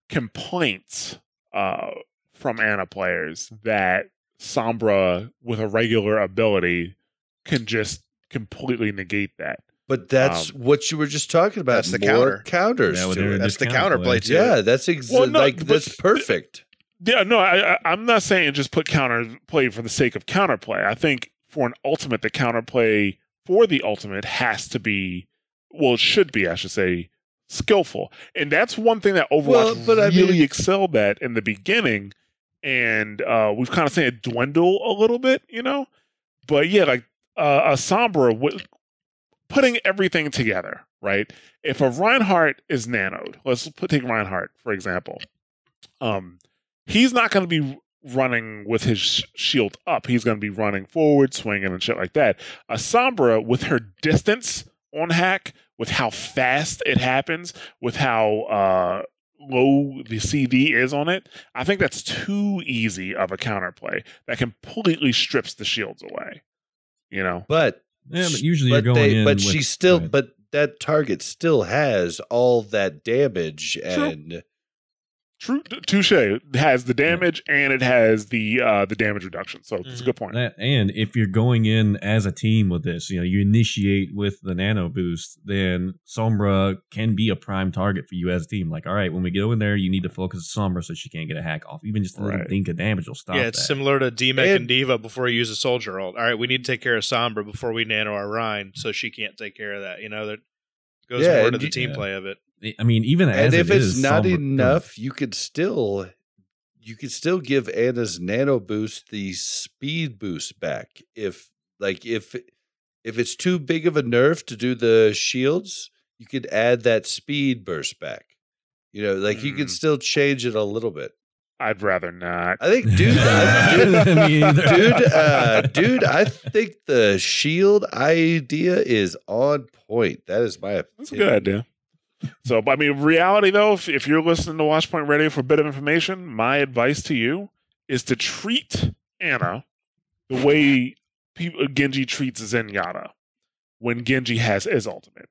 complaints uh, from Ana players that Sombra, with a regular ability, can just completely negate that. But that's Um, what you were just talking about. That's the More counter. counters Yeah, well, to it. That's the counterplay counterplay. to Yeah, that's ex- Well, no, like that's perfect. Yeah, no, I, I, I'm not saying just put counter play for the sake of counterplay. I think for an ultimate, the counterplay for the ultimate has to be, well, it should be, I should say, skillful. And that's one thing that Overwatch Well, but I really mean- excelled at in the beginning. And uh, we've kind of seen it dwindle a little bit, you know? But yeah, like uh, a Sombra, wi- putting everything together, right? If a Reinhardt is nanoed, let's put take Reinhardt, for example. Um, he's not going to be running with his sh- shield up. He's going to be running forward, swinging, and shit like that. A Sombra, with her distance on hack, with how fast it happens, with how uh, low the CD is on it, I think that's too easy of a counterplay that completely strips the shields away. You know, But Yeah, but sh- usually you're but going they, in. but with- she still go ahead. but that target still has all that damage True. and True, touche has the damage and it has the uh, the damage reduction. So it's a good point. That, and if you're going in as a team with this, you know, you initiate with the nano boost, then Sombra can be a prime target for you as a team. Like, all right, when we go in there, you need to focus Sombra so she can't get a hack off. Even just a little Right. dink of damage will stop yeah, it's that. similar to DMEC and, And- D.Va before you use a soldier ult. All right, we need to take care of Sombra before we nano our Rein, so she can't take care of that. You know, that goes Yeah, more and to the team Yeah. play of it. I mean, even as and if it it's is, not Sombra- enough, you could still you could still give Ana's nano boost the speed boost back. If like if if it's too big of a nerf to do the shields, you could add that speed burst back. You know, like you could Mm. still change it a little bit. I'd rather not. I think, dude, I, dude, Me dude, uh, dude, I think the shield idea is on point. That is my opinion. That's a good idea. So, but I mean, reality though, if, if you're listening to Watchpoint Radio for a bit of information, my advice to you is to treat Ana the way people, Genji treats Zenyatta when Genji has his ultimate.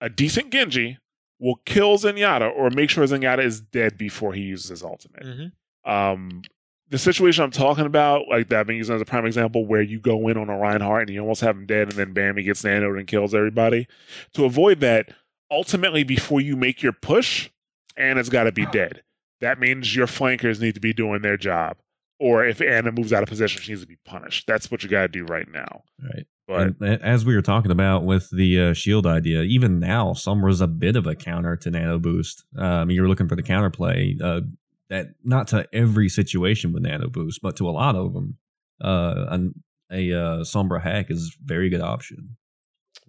A decent Genji will kill Zenyatta or make sure Zenyatta is dead before he uses his ultimate. Mm-hmm. Um, the situation I'm talking about, like that, being used as a prime example, where you go in on a Reinhardt and you almost have him dead, and then bam, he gets nanoed and kills everybody. To avoid that, ultimately, before you make your push, Ana's got to be dead. that means your flankers need to be doing their job. Or if Ana moves out of position, she needs to be punished. That's what you got to do right now. Right. But And as we were talking about with the uh, shield idea, even now, Sombra's a bit of a counter to Nano Boost. Um, you're looking for the counterplay. Uh, that not to every situation with Nano Boost, but to a lot of them, uh, an, a uh, Sombra hack is a very good option.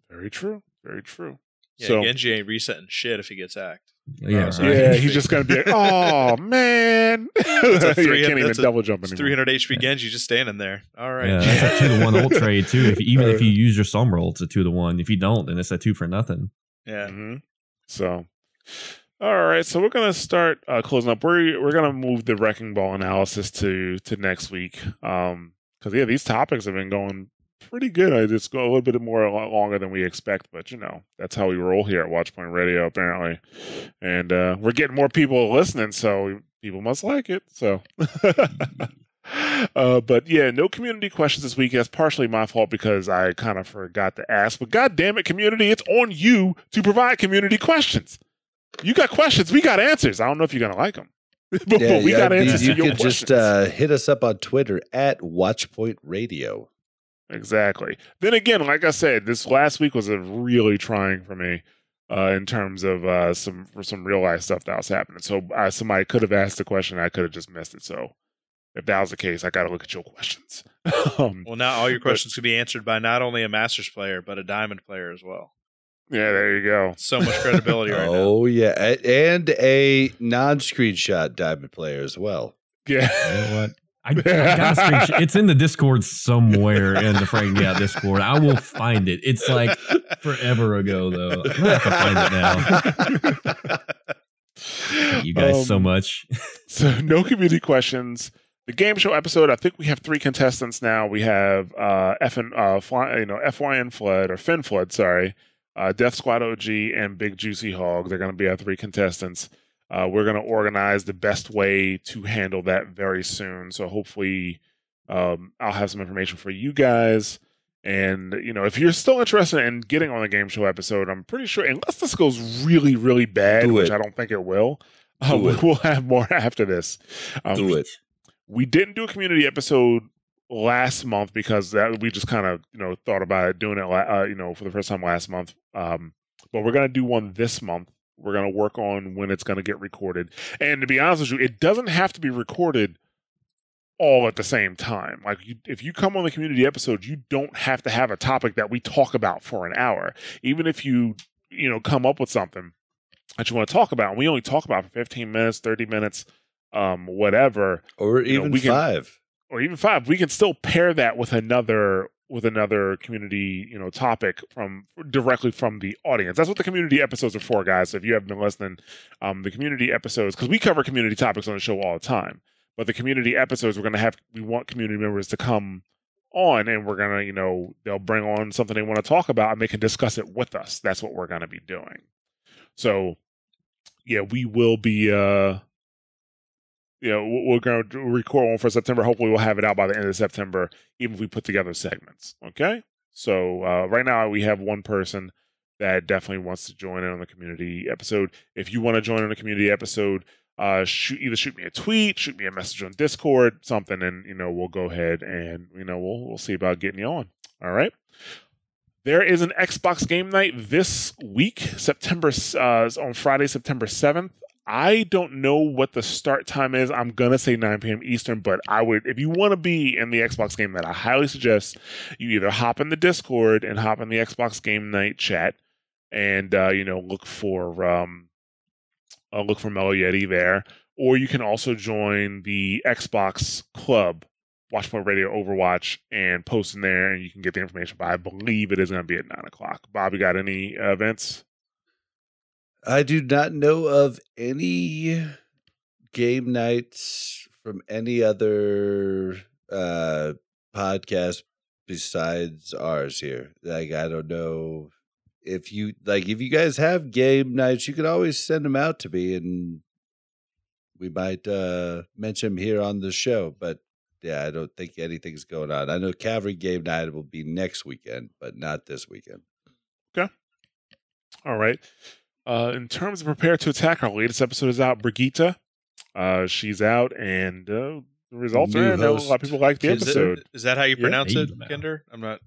very true. Very true. Yeah, so Genji ain't resetting shit if he gets hacked. Yeah, so- yeah, he's just gonna be like, oh man, That's a You can't even a- double jump It's anymore. 300 HP Genji just standing there. All right. Yeah, that's a two to one ult trade too. If even if you use your Sombra ult, it's a two to one. If you don't, then it's a two for nothing. Yeah. hmm So, all right. So we're gonna start uh, closing up. We're we're gonna move the wrecking ball analysis to to next week. Um, because yeah, these topics have been going pretty good. I just go a little bit more a lot longer than we expect, but you know that's how we roll here at Watchpoint Radio apparently, and uh, we're getting more people listening, so people must like it. So. Uh, but yeah, no community questions this week. That's partially my fault because I kind of forgot to ask. But god damn it, community, it's on you to provide community questions. You got questions, we got answers. I don't know if you're gonna like them, but, but we yeah, got you- answers You to your could questions. just uh, hit us up on Twitter at Watchpoint Radio. Exactly. Then again, like I said, this last week was a really trying for me uh, in terms of uh, some for some real life stuff that was happening. So uh, somebody could have asked the question, I could have just missed it. So if that was the case, I got to look at your questions. um, Well, now all your But- questions could be answered by not only a Masters player, but a Diamond player as well. yeah, there you go. So much credibility right now. oh yeah, and a non-screenshot diamond player as well. Yeah. You know what? I, I got a screenshot. It's in the Discord somewhere in the Frank Yeah Discord. I will find it. It's like forever ago though. I'm gonna have to find it now. Thank you guys so Um, much. So no community questions. The game show episode. I think we have three contestants now. We have uh, F and uh, Fly, you know FYN Flood or Finn Flood. Sorry, uh, Death Squad OG and Big Juicy Hog. They're going to be our three contestants. Uh, we're going to organize the best way to handle that very soon. So hopefully, um, I'll have some information for you guys. And you know, if you're still interested in getting on the game show episode, I'm pretty sure unless this goes really, really bad, which. I don't think it will, uh, it. we'll have more after this. Um, Do it. we didn't do a community episode last month because that we just kind of you know thought about it doing it uh, you know for the first time last month um but we're gonna do one this month we're gonna work on when it's gonna get recorded. And to be honest with you it doesn't have to be recorded all at the same time. Like you, if you come on the community episode you don't have to have a topic that we talk about for an hour. Even if you you know come up with something that you want to talk about and we only talk about for 15 minutes 30 minutes um whatever Or You know, even we can- five. or even five, we can still pair that with another with another community, you know, topic from directly from the audience. That's what the community episodes are for, guys. So if you haven't been listening, um, the community episodes because we cover community topics on the show all the time, but the community episodes we're gonna have we want community members to come on and we're gonna, you know, they'll bring on something they want to talk about and they can discuss it with us. That's what we're gonna be doing. So yeah, we will be uh you know, we're- going to record one for September. Hopefully, we'll have it out by the end of September, even if we put together segments. Okay. So, uh, right now, we have one person that definitely wants to join in on the community episode. If you want to join on the community episode, uh, shoot either shoot me a tweet, shoot me a message on Discord, something, and you know we'll go ahead and you know we'll we'll see about getting you on. All right. There is an Xbox game night this week, September uh, on Friday, September seventh. I don't know what the start time is. I'm gonna say 9 p.m. Eastern, but I would, if you want to be in the Xbox game night, I highly suggest you either hop in the Discord and hop in the Xbox game night chat, and uh, you know look for um, uh, look for Mellow Yeti there, or you can also join the Xbox Club, Watchpoint Radio Overwatch, and post in there, and you can get the information. But I believe it is to be at nine o'clock. Bob, you got any uh, events? I do not know of any game nights from any other uh podcast besides ours here. Like I don't know if you like if you guys have game nights, you could always send them out to me and we might uh mention them here on the show, but yeah, I don't think anything's going on. I know Cavalry Game Night will be next weekend, but not this weekend. Okay. All right. Uh, in terms of prepare to attack, our latest episode is out. Brigitte, Uh, she's out, and uh, the results New are in. A lot of people like the Is episode. Is that how you Yeah. pronounce it, Kinder? I'm not.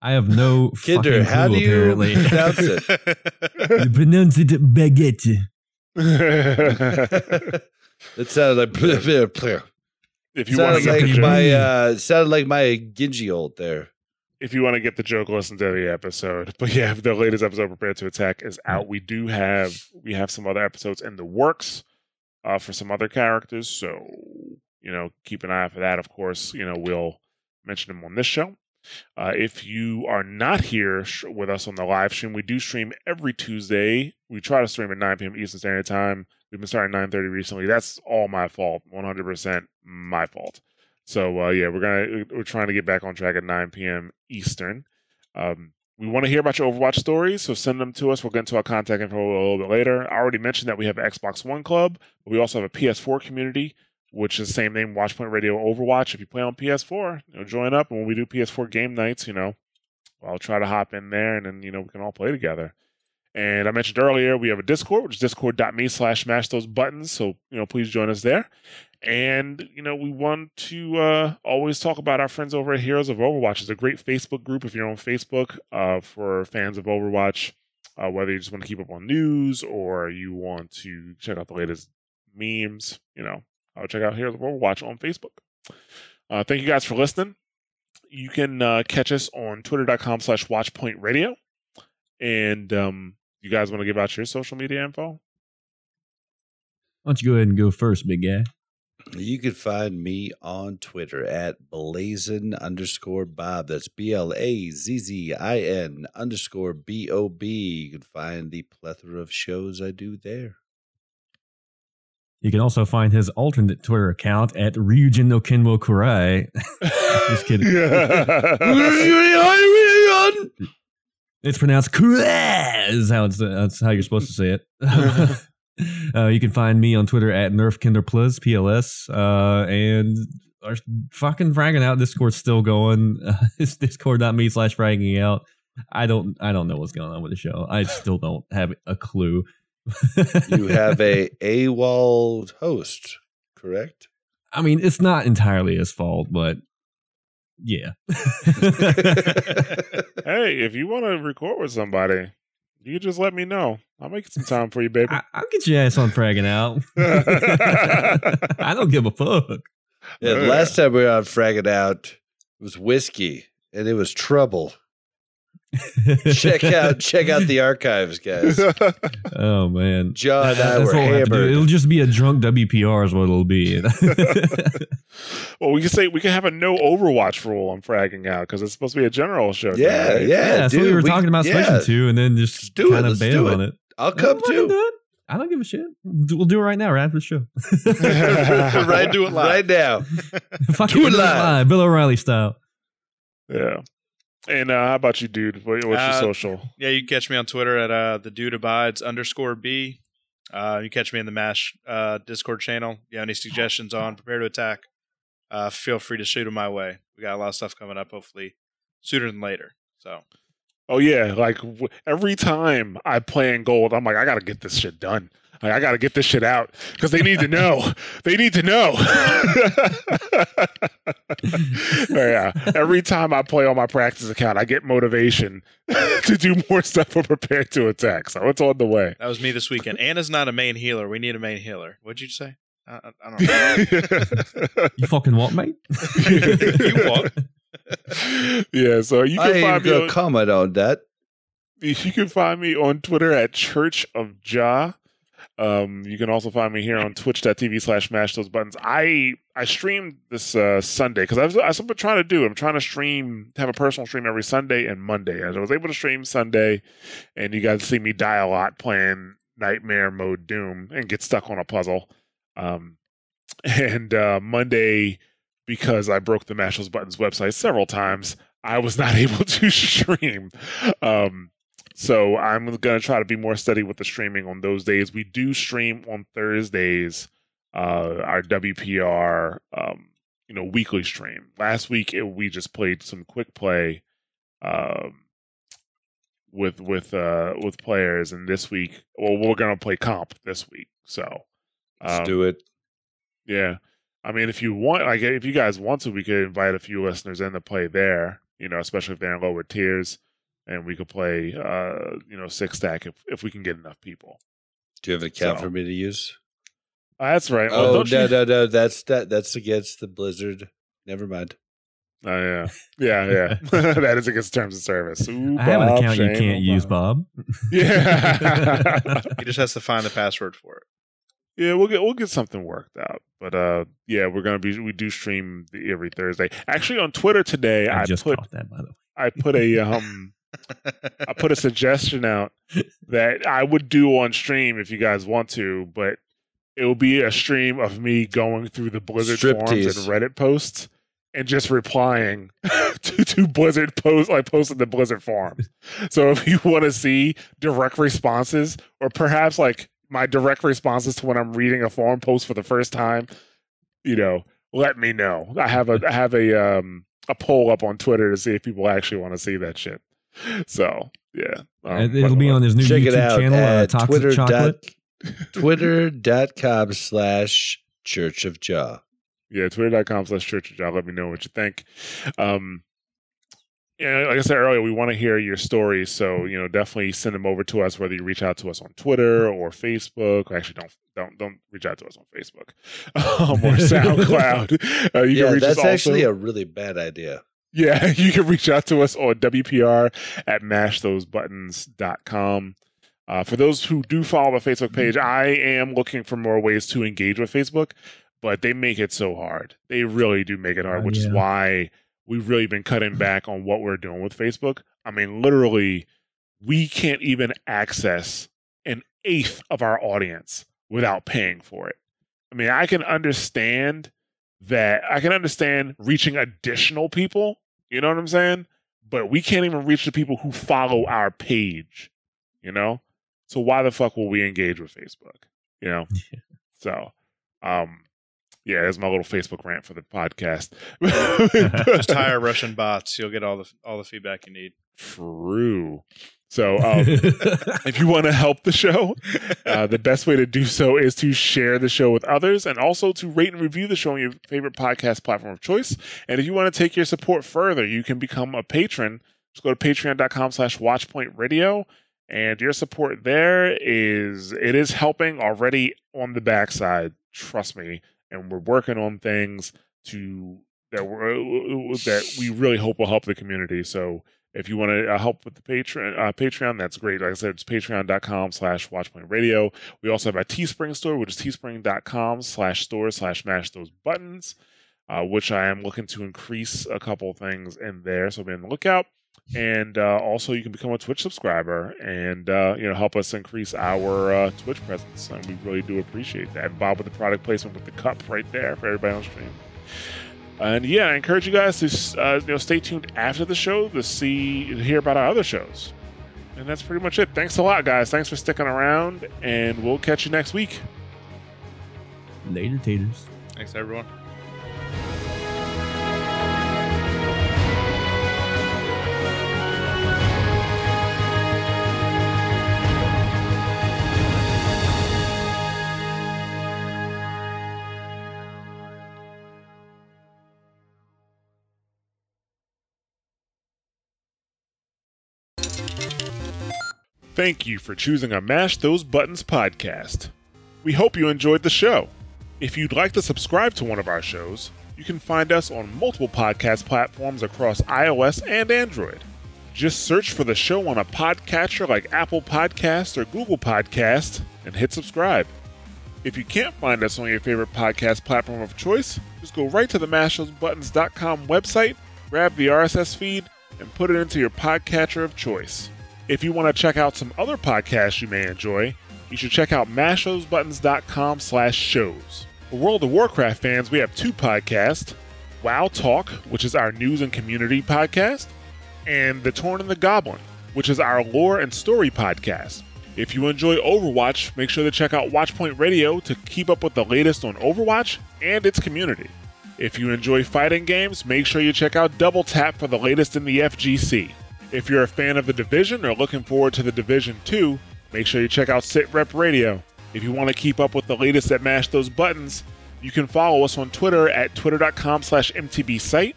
I have no Kinder, fucking how clue, do you apparently. pronounce it? You pronounce it baguette. it sounded like bleh, bleh, bleh. if you want to sounded like the joke- joke, my uh, sounded like my Gingy old there. If you want to get the joke, listen to the episode. But yeah, the latest episode, "Prepare to Attack," is out. We do have we have some other episodes in the works uh, for some other characters, so you know keep an eye out for that. Of course, you know we'll mention them on this show. Uh, if you are not here sh- with us on the live stream, we do stream every Tuesday. We try to stream at 9 p.m. Eastern Standard Time. We've been starting 9:30 recently. That's all my fault. 100% my fault. So uh, yeah, we're gonna we're trying to get back on track at 9 p.m. Eastern. Um, we want to hear about your Overwatch stories, so send them to us. We'll get into our contact info a little bit later. I already mentioned that we have Xbox One Club, but we also have a PS4 community, which is the same name, Watchpoint Radio Overwatch. If you play on PS4, you know, join up. And when we do PS4 game nights, you know, I'll try to hop in there, and then you know we can all play together. And I mentioned earlier we have a Discord, which is discord.me slash smash those buttons. So, you know, please join us there. And, you know, we want to uh, always talk about our friends over at Heroes of Overwatch. It's a great Facebook group if you're on Facebook uh, for fans of Overwatch, uh, whether you just want to keep up on news or you want to check out the latest memes, you know, uh, check out Heroes of Overwatch on Facebook. Uh, thank you guys for listening. You can uh, catch us on twitter.com slash watchpointradio. And um, you guys want to give out your social media info? Why don't you go ahead and go first, big guy? You can find me on Twitter at blazin underscore Bob. That's B L A Z Z I N underscore B O B. You can find the plethora of shows I do there. You can also find his alternate Twitter account at Ryujin no Kenwo Kurai. Just kidding. It's pronounced Kurai. Is how it's that's how you're supposed to say it. uh, you can find me on Twitter at NerfKinderPlus, PLS, uh, and our fucking fragging out Discord's still going. Uh, it's discord.me slash fragging out. I don't I don't know what's going on with the show. I still don't have a clue. You have a AWOL host, correct? I mean, it's not entirely his fault, but yeah. hey, if you want to record with somebody, you can just let me know. I'll make some time for you, baby. I, I'll get your ass on fragging out. I don't give a fuck. Yeah, Yeah. last time we were on Fragging Out, it was whiskey and it was trouble. Check out check out the archives, guys. oh man. John and I That's were what we'll have to do. hammered. It'll just be a drunk WPR is what it'll be. well, we can say we can have a no Overwatch rule on fragging out because it's supposed to be a general show. thing, Yeah, yeah. that's dude, what we were talking about yeah. switching to, and then just Let's do it, kind of let's do bailed it. on it. I'll come Fucking too. it. I don't give a shit. We'll do it right now, right after the show. right, Do it live. right now. Fuck Do it we'll live. Bill O'Reilly style. Yeah. And uh, how about you, dude? What, what's Uh, your social? Yeah, you can catch me on Twitter at uh, the dude abides underscore B. Uh, you catch me in the Mash uh, Discord channel. You have any suggestions on prepare to attack? Uh, feel free to shoot them my way. We got a lot of stuff coming up, hopefully sooner than later. So Oh yeah, like w- every time I play in gold, I'm like, I gotta get this shit done. Like, I gotta get this shit out because they need to know. they need to know. yeah. Every time I play on my practice account, I get motivation to do more stuff for prepare to attack. So it's on the way. that was me this weekend. Ana's not a main healer. We need a main healer. What'd you say? I, I, I don't know. You fucking what, mate? you what? yeah, so you I can ain't find me gonna on, comment on that. you can find me on Twitter at Church of Ja. Um, you can also find me here on twitch.tv slash mash those buttons. I I streamed this uh, Sunday because I was, I've been trying to do. I'm trying to stream, have a personal stream every Sunday and Monday. As I was able to stream Sunday, and you guys see me die a lot playing Nightmare Mode Doom and get stuck on a puzzle. Um, and uh, Monday, because I broke the Mash Buttons website several times, I was not able to stream. Um, so I'm going to try to be more steady with the streaming on those days. We do stream on Thursdays, uh, our WPR, um, you know, weekly stream. Last week it, we just played some quick play, um, with with uh with players, and this week, well, we're going to play comp this week. So Let's um, do it. Yeah. I mean, if you want, like, if you guys want to, we could invite a few listeners in to play there. You know, especially if they're in lower tiers, and we could play, uh, you know, six stack if if we can get enough people. Do you have an account So- for me to use? Uh, that's right. Well, Oh don't no, you- no, no. That's that. That's against the Blizzard. Never mind. Oh yeah, yeah, yeah. that is against terms of service. Ooh, I have an Bob, account you can't on use, Bob. Bob. Yeah, He just has to find the password for it. Yeah. We'll get we'll get something worked out. But uh, yeah, we're gonna be we do stream the, every Thursday. Actually, on Twitter today, I I, just put that by the way. I put a um I put a suggestion out that I would do on stream if you guys want to, but it will be a stream of me going through the Blizzard forums and Reddit posts and just replying to, to Blizzard posts I posted the Blizzard forums. so if you want to see direct responses or perhaps like my direct responses to when I'm reading a forum post for the first time, you know, let me know. I have a I have a um a poll up on Twitter to see if people actually want to see that shit. So yeah, um, It'll be on his new Check YouTube channel, uh, at Toxic Twitter Chocolate. dot Twitter.com slash Church of Jaw. yeah, twitter.com slash church of Jaw. Let me know what you think. Um, yeah, like I said earlier, we want to hear your stories. So, you know, definitely send them over to us, whether you reach out to us on Twitter or Facebook. Actually, don't don't don't reach out to us on Facebook um, or SoundCloud. Uh, you yeah, can reach that's us actually also, a really bad idea. Yeah, you can reach out to us on WPR at mashthosebuttons.com. Uh, for those who do follow the Facebook page, I am looking for more ways to engage with Facebook, but they make it so hard. They really do make it hard, Oh, which is yeah. why we've really been cutting back on what we're doing with Facebook. I mean, literally, we can't even access an eighth of our audience without paying for it. I mean, I can understand that I can understand reaching additional people. You know what I'm saying? But we can't even reach the people who follow our page. You know? So why the fuck will we engage with Facebook? You know? So um yeah, there's my little Facebook rant for the podcast. Just hire Russian bots. You'll get all the all the feedback you need. True. So um if you want to help the show, uh, the best way to do so is to share the show with others and also to rate and review the show on your favorite podcast platform of choice. And if you want to take your support further, you can become a patron. Just go to patreon.com slash watchpoint radio. And your support there is it is helping already on the backside. Trust me. And we're working on things to that we're, that we really hope will help the community. So if you want to uh, help with the Patreon, uh, Patreon, that's great. Like I said, it's patreon.com slash watchpoint radio. We also have a Teespring store, which is teespring.com slash store slash mash those buttons, uh, which I am looking to increase a couple things in there. So be on the lookout. And uh, also, you can become a Twitch subscriber and uh, you know help us increase our uh, Twitch presence, and we really do appreciate that. Bob with the product placement with the cup right there for everybody on stream. And yeah, I encourage you guys to uh, you know stay tuned after the show to see to hear about our other shows. And that's pretty much it. Thanks a lot, guys. Thanks for sticking around, and we'll catch you next week. Later, taters. Thanks everyone. Thank you for choosing a Mash Those Buttons podcast. We hope you enjoyed the show. If you'd like to subscribe to one of our shows, you can find us on multiple podcast platforms across iOS and Android. Just search for the show on a podcatcher like Apple Podcasts or Google Podcasts and hit subscribe. If you can't find us on your favorite podcast platform of choice, just go right to the mashthosebuttons.com website, grab the RSS feed, and put it into your podcatcher of choice. If you want to check out some other podcasts you may enjoy, you should check out mashthosebuttons.com slash shows. For World of Warcraft fans, we have two podcasts, WoW Talk, which is our news and community podcast, and The Torn and the Goblin, which is our lore and story podcast. If you enjoy Overwatch, make sure to check out Watchpoint Radio to keep up with the latest on Overwatch and its community. If you enjoy fighting games, make sure you check out Double Tap for the latest in the FGC. If you're a fan of The Division or looking forward to The Division 2, make sure you check out Sit Rep Radio. If you want to keep up with the latest that Mash Those Buttons, You can follow us on Twitter at twitter.com slash mtbsite,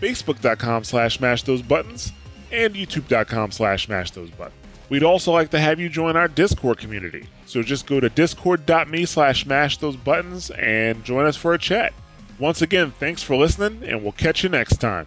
facebook.com slash mash those buttons, and youtube.com slash mash those buttons. We'd also like to have you join our Discord community. So just go to discord.me slash mash those buttons and join us for a chat. Once again, thanks for listening, and we'll catch you next time.